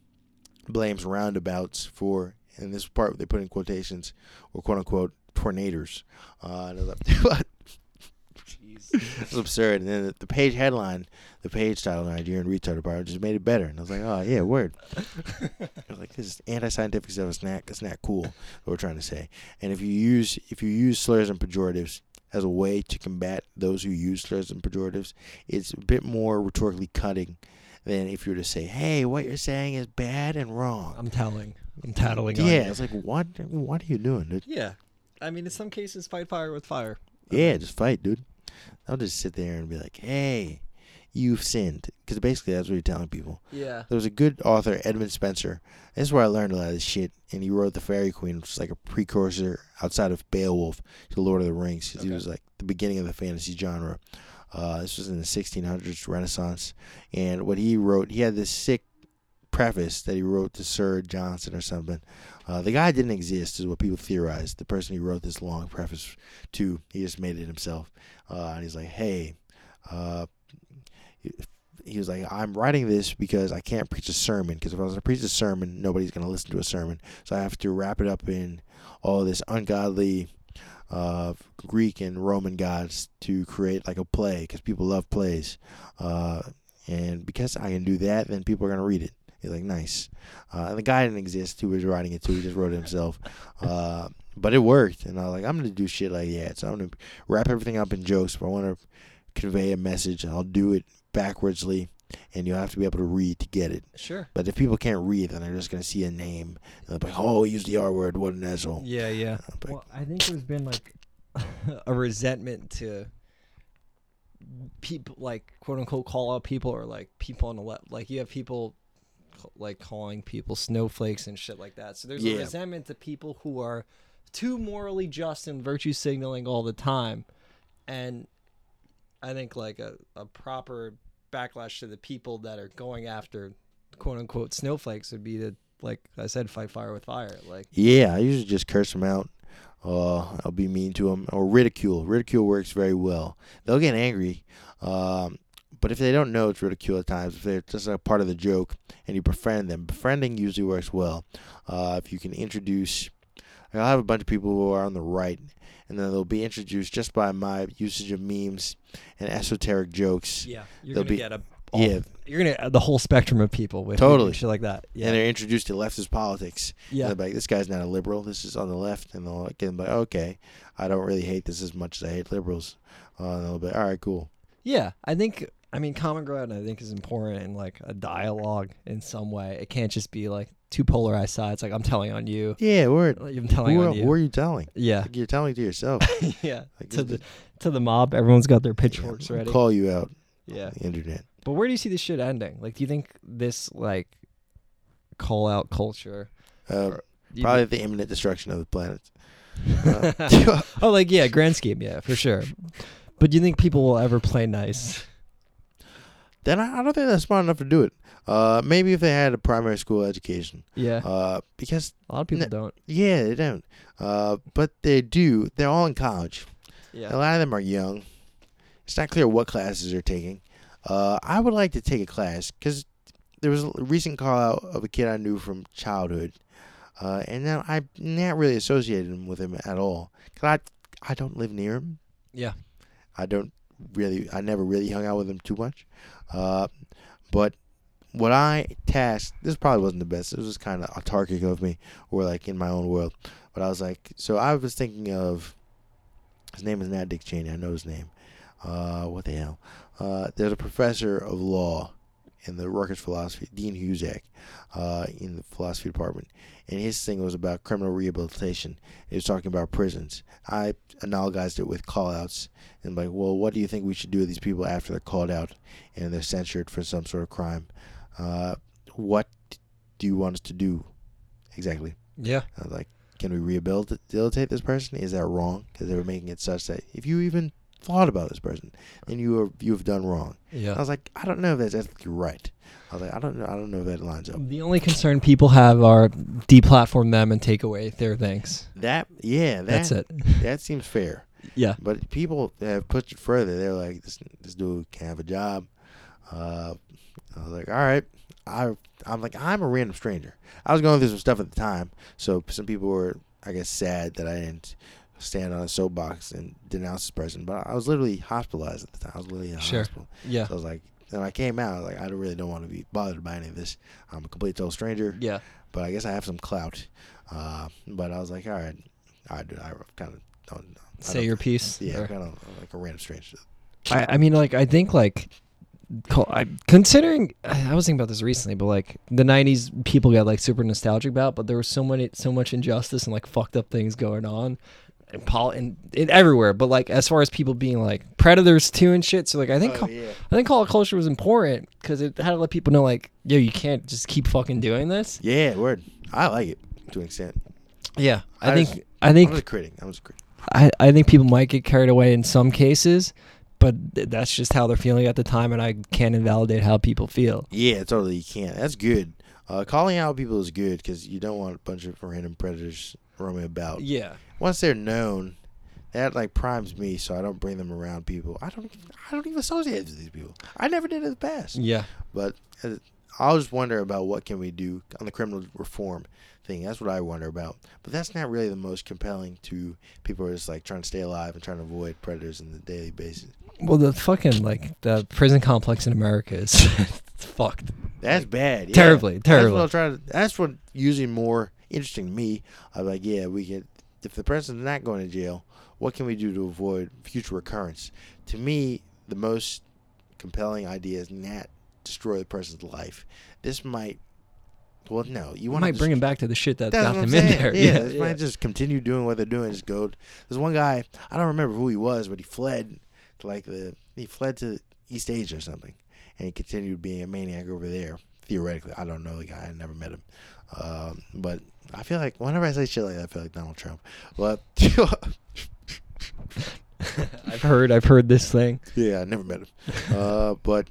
blames roundabouts for, and this part they put in quotations or quote unquote tornadoes. Uh, and I was like, it's absurd. And then the, page headline, the page title, Nigerian retarded department just made it better. And I was like, oh yeah, word. I was like, this is anti-scientific stuff. It's not, it's not cool. What we're trying to say. And if you use if you use slurs and pejoratives as a way to combat those who use slurs and pejoratives, it's a bit more rhetorically cutting than if you were to say, "Hey, what you're saying is bad and wrong." I'm telling. I'm tattling. Yeah, it's like what? What are you doing, dude? Yeah, I mean, in some cases, fight fire with fire. Yeah, just fight, dude. I'll just sit there and be like, "Hey, you've sinned," because basically that's what you're telling people. Yeah. There was a good author, Edmund Spenser. This is where I learned a lot of this shit, and he wrote The Faerie Queene, which is like a precursor outside of Beowulf to Lord of the Rings. Okay. He was like the beginning of the fantasy genre. Uh, this was in the 1600s Renaissance, and what he wrote, he had this sick preface that he wrote to Sir Johnson or something. Uh, the guy didn't exist, is what people theorized. The person who wrote this long preface to, he just made it himself. Uh, and he's like, hey, uh, he was like, I'm writing this because I can't preach a sermon. Because if I was to preach a sermon, nobody's going to listen to a sermon. So I have to wrap it up in all this ungodly uh, Greek and Roman gods to create like a play because people love plays. Uh, and because I can do that, then people are going to read it. He's like, nice. Uh, and the guy didn't exist He was writing it too. He just wrote it himself. Uh, but it worked. And I was like, I'm going to do shit like that. So I'm going to wrap everything up in jokes. But I want to convey a message. And I'll do it backwardsly. And you'll have to be able to read to get it. Sure. But if people can't read, then they're just going to see a name. And they're like, oh, use the R word. What an asshole. Yeah, yeah. Like, well, I think there's been like a resentment to people like quote unquote call out people or like people on the left like you have people like calling people snowflakes and shit like that. So there's yeah. a resentment to people who are too morally just and virtue signaling all the time. And I think like a, a proper backlash to the people that are going after quote unquote snowflakes would be to like I said, fight fire with fire. Like yeah, I usually just curse them out. Uh, I'll be mean to them or ridicule. Ridicule works very well. They'll get angry. Um, but if they don't know it's ridicule at times, if they're just a part of the joke and you befriend them, befriending usually works well. Uh, if you can introduce, I'll have a bunch of people who are on the right, and then they'll be introduced just by my usage of memes and esoteric jokes. Yeah, you're they'll gonna be, get a all, yeah, you're gonna the whole spectrum of people with totally shit like that. Yeah, and they're introduced to leftist politics. Yeah, and like this guy's not a liberal. This is on the left, and they'll get like, okay, I don't really hate this as much as I hate liberals. Uh, and they'll be all right, cool. Yeah, I think I mean, common ground I think is important in like a dialogue in some way. It can't just be like two polarized sides. Like I'm telling on you. Yeah, word. I'm telling who, on you. Who are you telling? Yeah, like you're telling to yourself. yeah, like, to the to the mob. Everyone's got their pitchforks yeah, ready. Call you out. Yeah, the internet. But where do you see this shit ending? Like, do you think this like call out culture? Uh, probably the imminent destruction of the planet. Uh, oh, like yeah, grand scheme, yeah, for sure. But do you think people will ever play nice? Then I, I don't think they're smart enough to do it. Uh, maybe if they had a primary school education. Yeah. Uh, because a lot of people n- don't. Yeah, they don't. Uh, but they do. They're all in college. Yeah. A lot of them are young, it's not clear what classes they're taking. Uh, I would like to take a class because there was a recent call out of a kid I knew from childhood, uh, and now I'm not really associated with him at all. Cause I I don't live near him. Yeah. I don't really. I never really hung out with him too much. Uh, but what I tasked this probably wasn't the best. It was kind of autarkic of me, or like in my own world. But I was like, so I was thinking of his name is not Dick Cheney. I know his name. Uh, what the hell? Uh, there's a professor of law in the Rutgers philosophy, Dean Husak, uh, in the philosophy department, and his thing was about criminal rehabilitation. He was talking about prisons. I analogized it with call-outs and like, well, what do you think we should do with these people after they're called out and they're censured for some sort of crime? Uh, what do you want us to do exactly? Yeah. I was like, can we rehabilitate this person? Is that wrong? Because they were making it such that if you even thought about this person, then you are you have done wrong. Yeah. I was like, I don't know if that's ethically right. I was like, I don't know. I don't know if that lines up. The only concern people have are deplatform them and take away their things. That yeah, that, That's it. That seems fair. Yeah. But people have pushed it further. They're like, this this dude can't have a job. Uh, I was like, all right. I I'm like, I'm a random stranger. I was going through some stuff at the time, so some people were, I guess, sad that I didn't stand on a soapbox and denounce this person. But I was literally hospitalized at the time. I was literally in a Sure. hospital. Yeah. So I was like, and I came out. I was like, I really don't want to be bothered by any of this. I'm a complete total stranger. Yeah. But I guess I have some clout. Uh, but I was like, all right, I do. I kind of don't. Say your piece. Yeah, kind of like a random stranger. I, I mean, like, I think, like, I, considering, I was thinking about this recently, but like the '90s, people got like super nostalgic about, but there was so many, so much injustice and like fucked up things going on, and pol and, and everywhere. But like, as far as people being like predators too and shit, so like, I think, Oh, yeah. I think call culture was important because it had to let people know, like, yo, you can't just keep fucking doing this. Yeah, word. I like it to an extent. Yeah, I, I think, just- I think, just a critic. I'm just a critic. I, I think people might get carried away in some cases, but th- that's just how they're feeling at the time, and I can't invalidate how people feel. Yeah, totally. You can't. That's good. Uh, calling out people is good because you don't want a bunch of random predators roaming about. Yeah. Once they're known, that like primes me, so I don't bring them around people. I don't. I don't even associate with these people. I never did in the past. Yeah. But uh, I always wonder about what can we do on the criminal reform thing. That's what I wonder about. But that's not really the most compelling to people who are just like trying to stay alive and trying to avoid predators on the daily basis. Well, the fucking like the prison complex in America is fucked. That's bad. Yeah. Terribly, That's what I'm trying to. That's what usually more interesting to me. I'm like, yeah, we can. If the person's not going to jail, what can we do to avoid future recurrence? To me, the most compelling idea is not destroy the person's life. This might. Well, no, you want might bring him back to the shit that got what I'm them in there. Yeah, Yeah, this yeah. might just continue doing what they're doing. Just go. There's one guy. I don't remember who he was, but he fled to like the. He fled to East Asia or something, and he continued being a maniac over there. Theoretically, I don't know the guy. I never met him, um, but I feel like whenever I say shit like that, I feel like Donald Trump. But I've heard. I've heard this thing. yeah, I never met him. Uh, but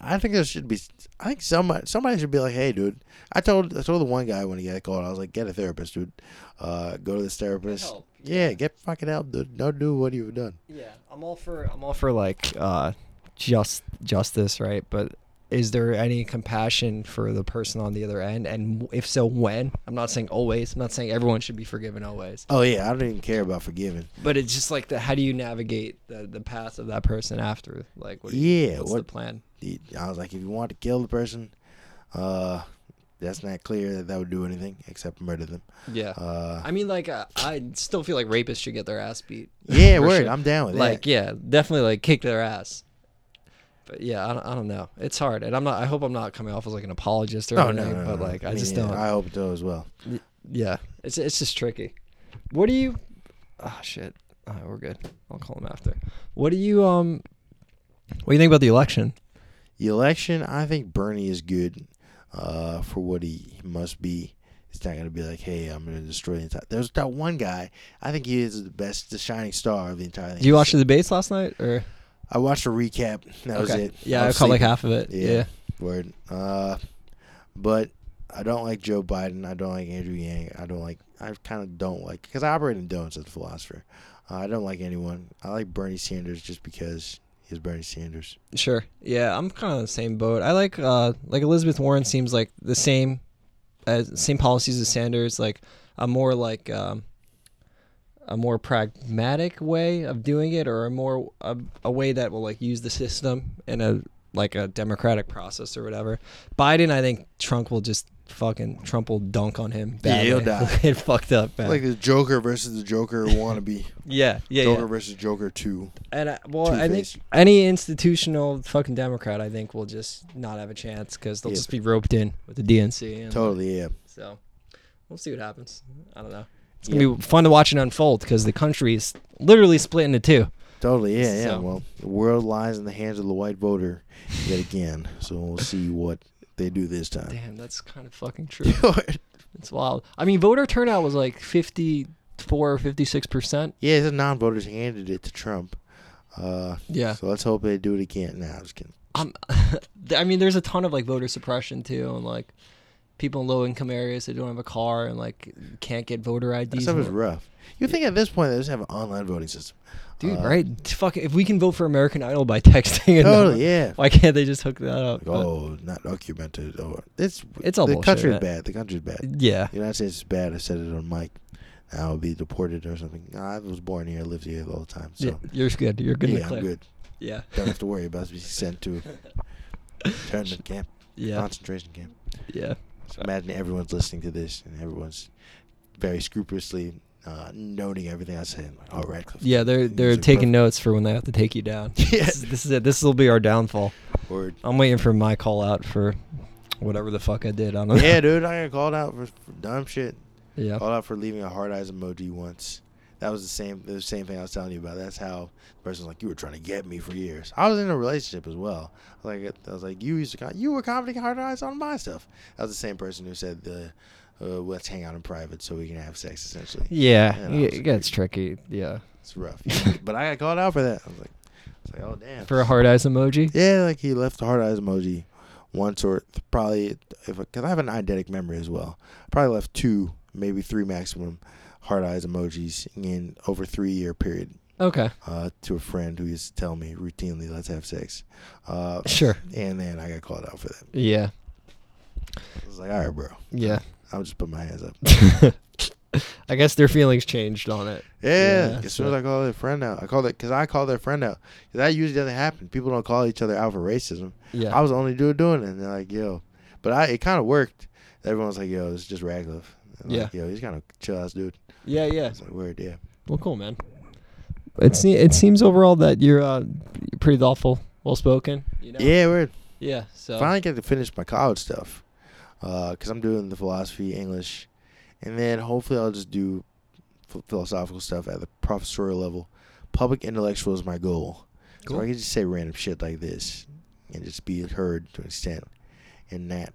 I think there should be. I think somebody somebody should be like, hey, dude. I told I told the one guy when he got called, I was like, get a therapist, dude. Uh, go to this therapist. help. Yeah, get fucking help, dude. Don't do what you've done. Yeah, I'm all for. I'm all for like uh, just justice, right? But is there any compassion for the person on the other end? And if so, when? I'm not saying always. I'm not saying everyone should be forgiven always. Oh yeah, I don't even care about forgiving. But it's just like the how do you navigate the, the path of that person after? Like, what? You, Yeah, what's what- the plan? I was like, if you want to kill the person, uh, that's not clear that that would do anything except murder them. Yeah. Uh, I mean, like, uh, I still feel like rapists should get their ass beat. yeah, word. sure. I'm down with it. like, that. yeah, definitely like kick their ass. But yeah, I don't, I don't know. It's hard, and I'm not. I hope I'm not coming off as like an apologist or Oh no, anything. no, but no. like, I Me just don't. I hope so as well. yeah, it's it's just tricky. What do you? Oh shit. All right, we're good. I'll call him after. What do you um? What do you think about the election? The election, I think Bernie is good uh, for what he must be. It's not going to be like, hey, I'm going to destroy the entire. There's that one guy. I think he is the best, the shining star of the entire thing. Did you watch the debates last night or? I watched a recap. That was okay. it. Yeah, I was caught like sleeping. half of it. Yeah. Yeah. Word. Uh, but I don't like Joe Biden. I don't like Andrew Yang. I don't like. I kind of don't like because I operate in don'ts as a philosopher. Uh, I don't like anyone. I like Bernie Sanders just because he's Bernie Sanders. Sure. Yeah, I'm kind of in the same boat. I like uh like Elizabeth Warren seems like the same as same policies as Sanders, like a more like um a more pragmatic way of doing it or a more a, a way that will like use the system in a like a democratic process or whatever. Biden, I think Trump will just fucking Trump will dunk on him. Yeah, he'll die. Get fucked up, man. Like the Joker versus the Joker wannabe. yeah, yeah, Joker yeah. versus Joker two. And I, well, I think any institutional fucking Democrat, I think, will just not have a chance because they'll Yeah. just be roped in with the DNC. And Totally, yeah. So we'll see what happens. I don't know. It's gonna be fun to watch it unfold because the country is literally split into two. Totally, yeah, yeah. Well, the world lies in the hands of the white voter yet again. So we'll see what they do this time. Damn, that's kind of fucking true. it's wild. I mean, voter turnout was like fifty-four or fifty-six percent. yeah, the non-voters handed it to Trump. Uh, Yeah. So let's hope they do it again. Nah, I'm just kidding. Um, I mean, there's a ton of like voter suppression too, and like people in low-income areas that don't have a car and like can't get voter That IDs. stuff is rough. You think at this point they just have an online voting system? Dude, Uh, right? Fuck, if we can vote for American Idol by texting, Totally, yeah. why can't they just hook that up? But- Oh, not documented. Oh, it's It's all the bullshit, country's bad. The country's bad. yeah, The United States is bad. I said it on mic. I'll be deported or something. I was born here, I lived here all the time. So yeah, you're good. You're good. yeah. I'm good. Yeah, Don't have to worry about being sent to internment camp, yeah, concentration camp. yeah. So imagine everyone's listening to this and everyone's very scrupulously uh, noting everything I say. Like, oh, Radcliffe. Yeah, they're they're taking perfect. notes for when they have to take you down. Yeah. This, is, this is it. This will be our downfall. Word. I'm waiting for my call out for whatever the fuck I did. I don't know. Yeah, dude, I got called out for, for dumb shit. yeah. Called out for leaving a hard eyes emoji once. That was the same the same thing I was telling you about. That's how the person was like, You were trying to get me for years. I was in a relationship as well. Like I was like, You used to you were commenting hard eyes on my stuff. That was the same person who said the uh, let's hang out in private so we can have sex essentially. Yeah, it gets tricky. Yeah, It's rough. but I got called out for that. I was like I was like, Oh damn. for a hard eyes emoji. Yeah, like he left the hard eyes emoji once or th- probably if because I have an eidetic memory as well. Probably left two, maybe three maximum hard eyes emojis in over three year period Okay, uh, to a friend who used to tell me routinely, "Let's have sex," uh, sure. and then I got called out for that. Yeah, I was like, "All right, bro, yeah. I'll just put my hands up." I guess their feelings changed on it. Yeah, Yeah, as soon so- as I call their friend out, I call it because I call their friend out. 'Cause that usually doesn't happen. People don't call each other out for racism. Yeah. I was the only dude doing it, and they're like, "Yo," but I it kind of worked. Everyone was like, "Yo, it's just Radcliffe." I'm like, Yo, he's kind of chill ass dude. Yeah, yeah. "Word, yeah." Well, cool, man. It se- it seems overall that you're uh, pretty thoughtful, well spoken. You know? Yeah, word. Yeah. So. Finally get to finish my college stuff, because I'm doing the philosophy, English, and then hopefully I'll just do ph- philosophical stuff at the professorial level. Public intellectual is my goal. Cool. So I can just say random shit like this and just be heard to an extent. And that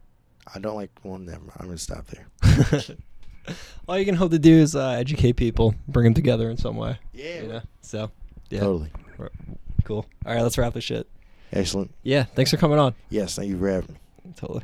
I don't like. Well, never. mind. I'm gonna stop there. All you can hope to do is uh, educate people, bring them together in some way. Yeah. You know. So. Yeah. Totally. Cool. All right, let's wrap this shit. Excellent. Yeah. Thanks for coming on. Yes. Thank you for having me. Totally.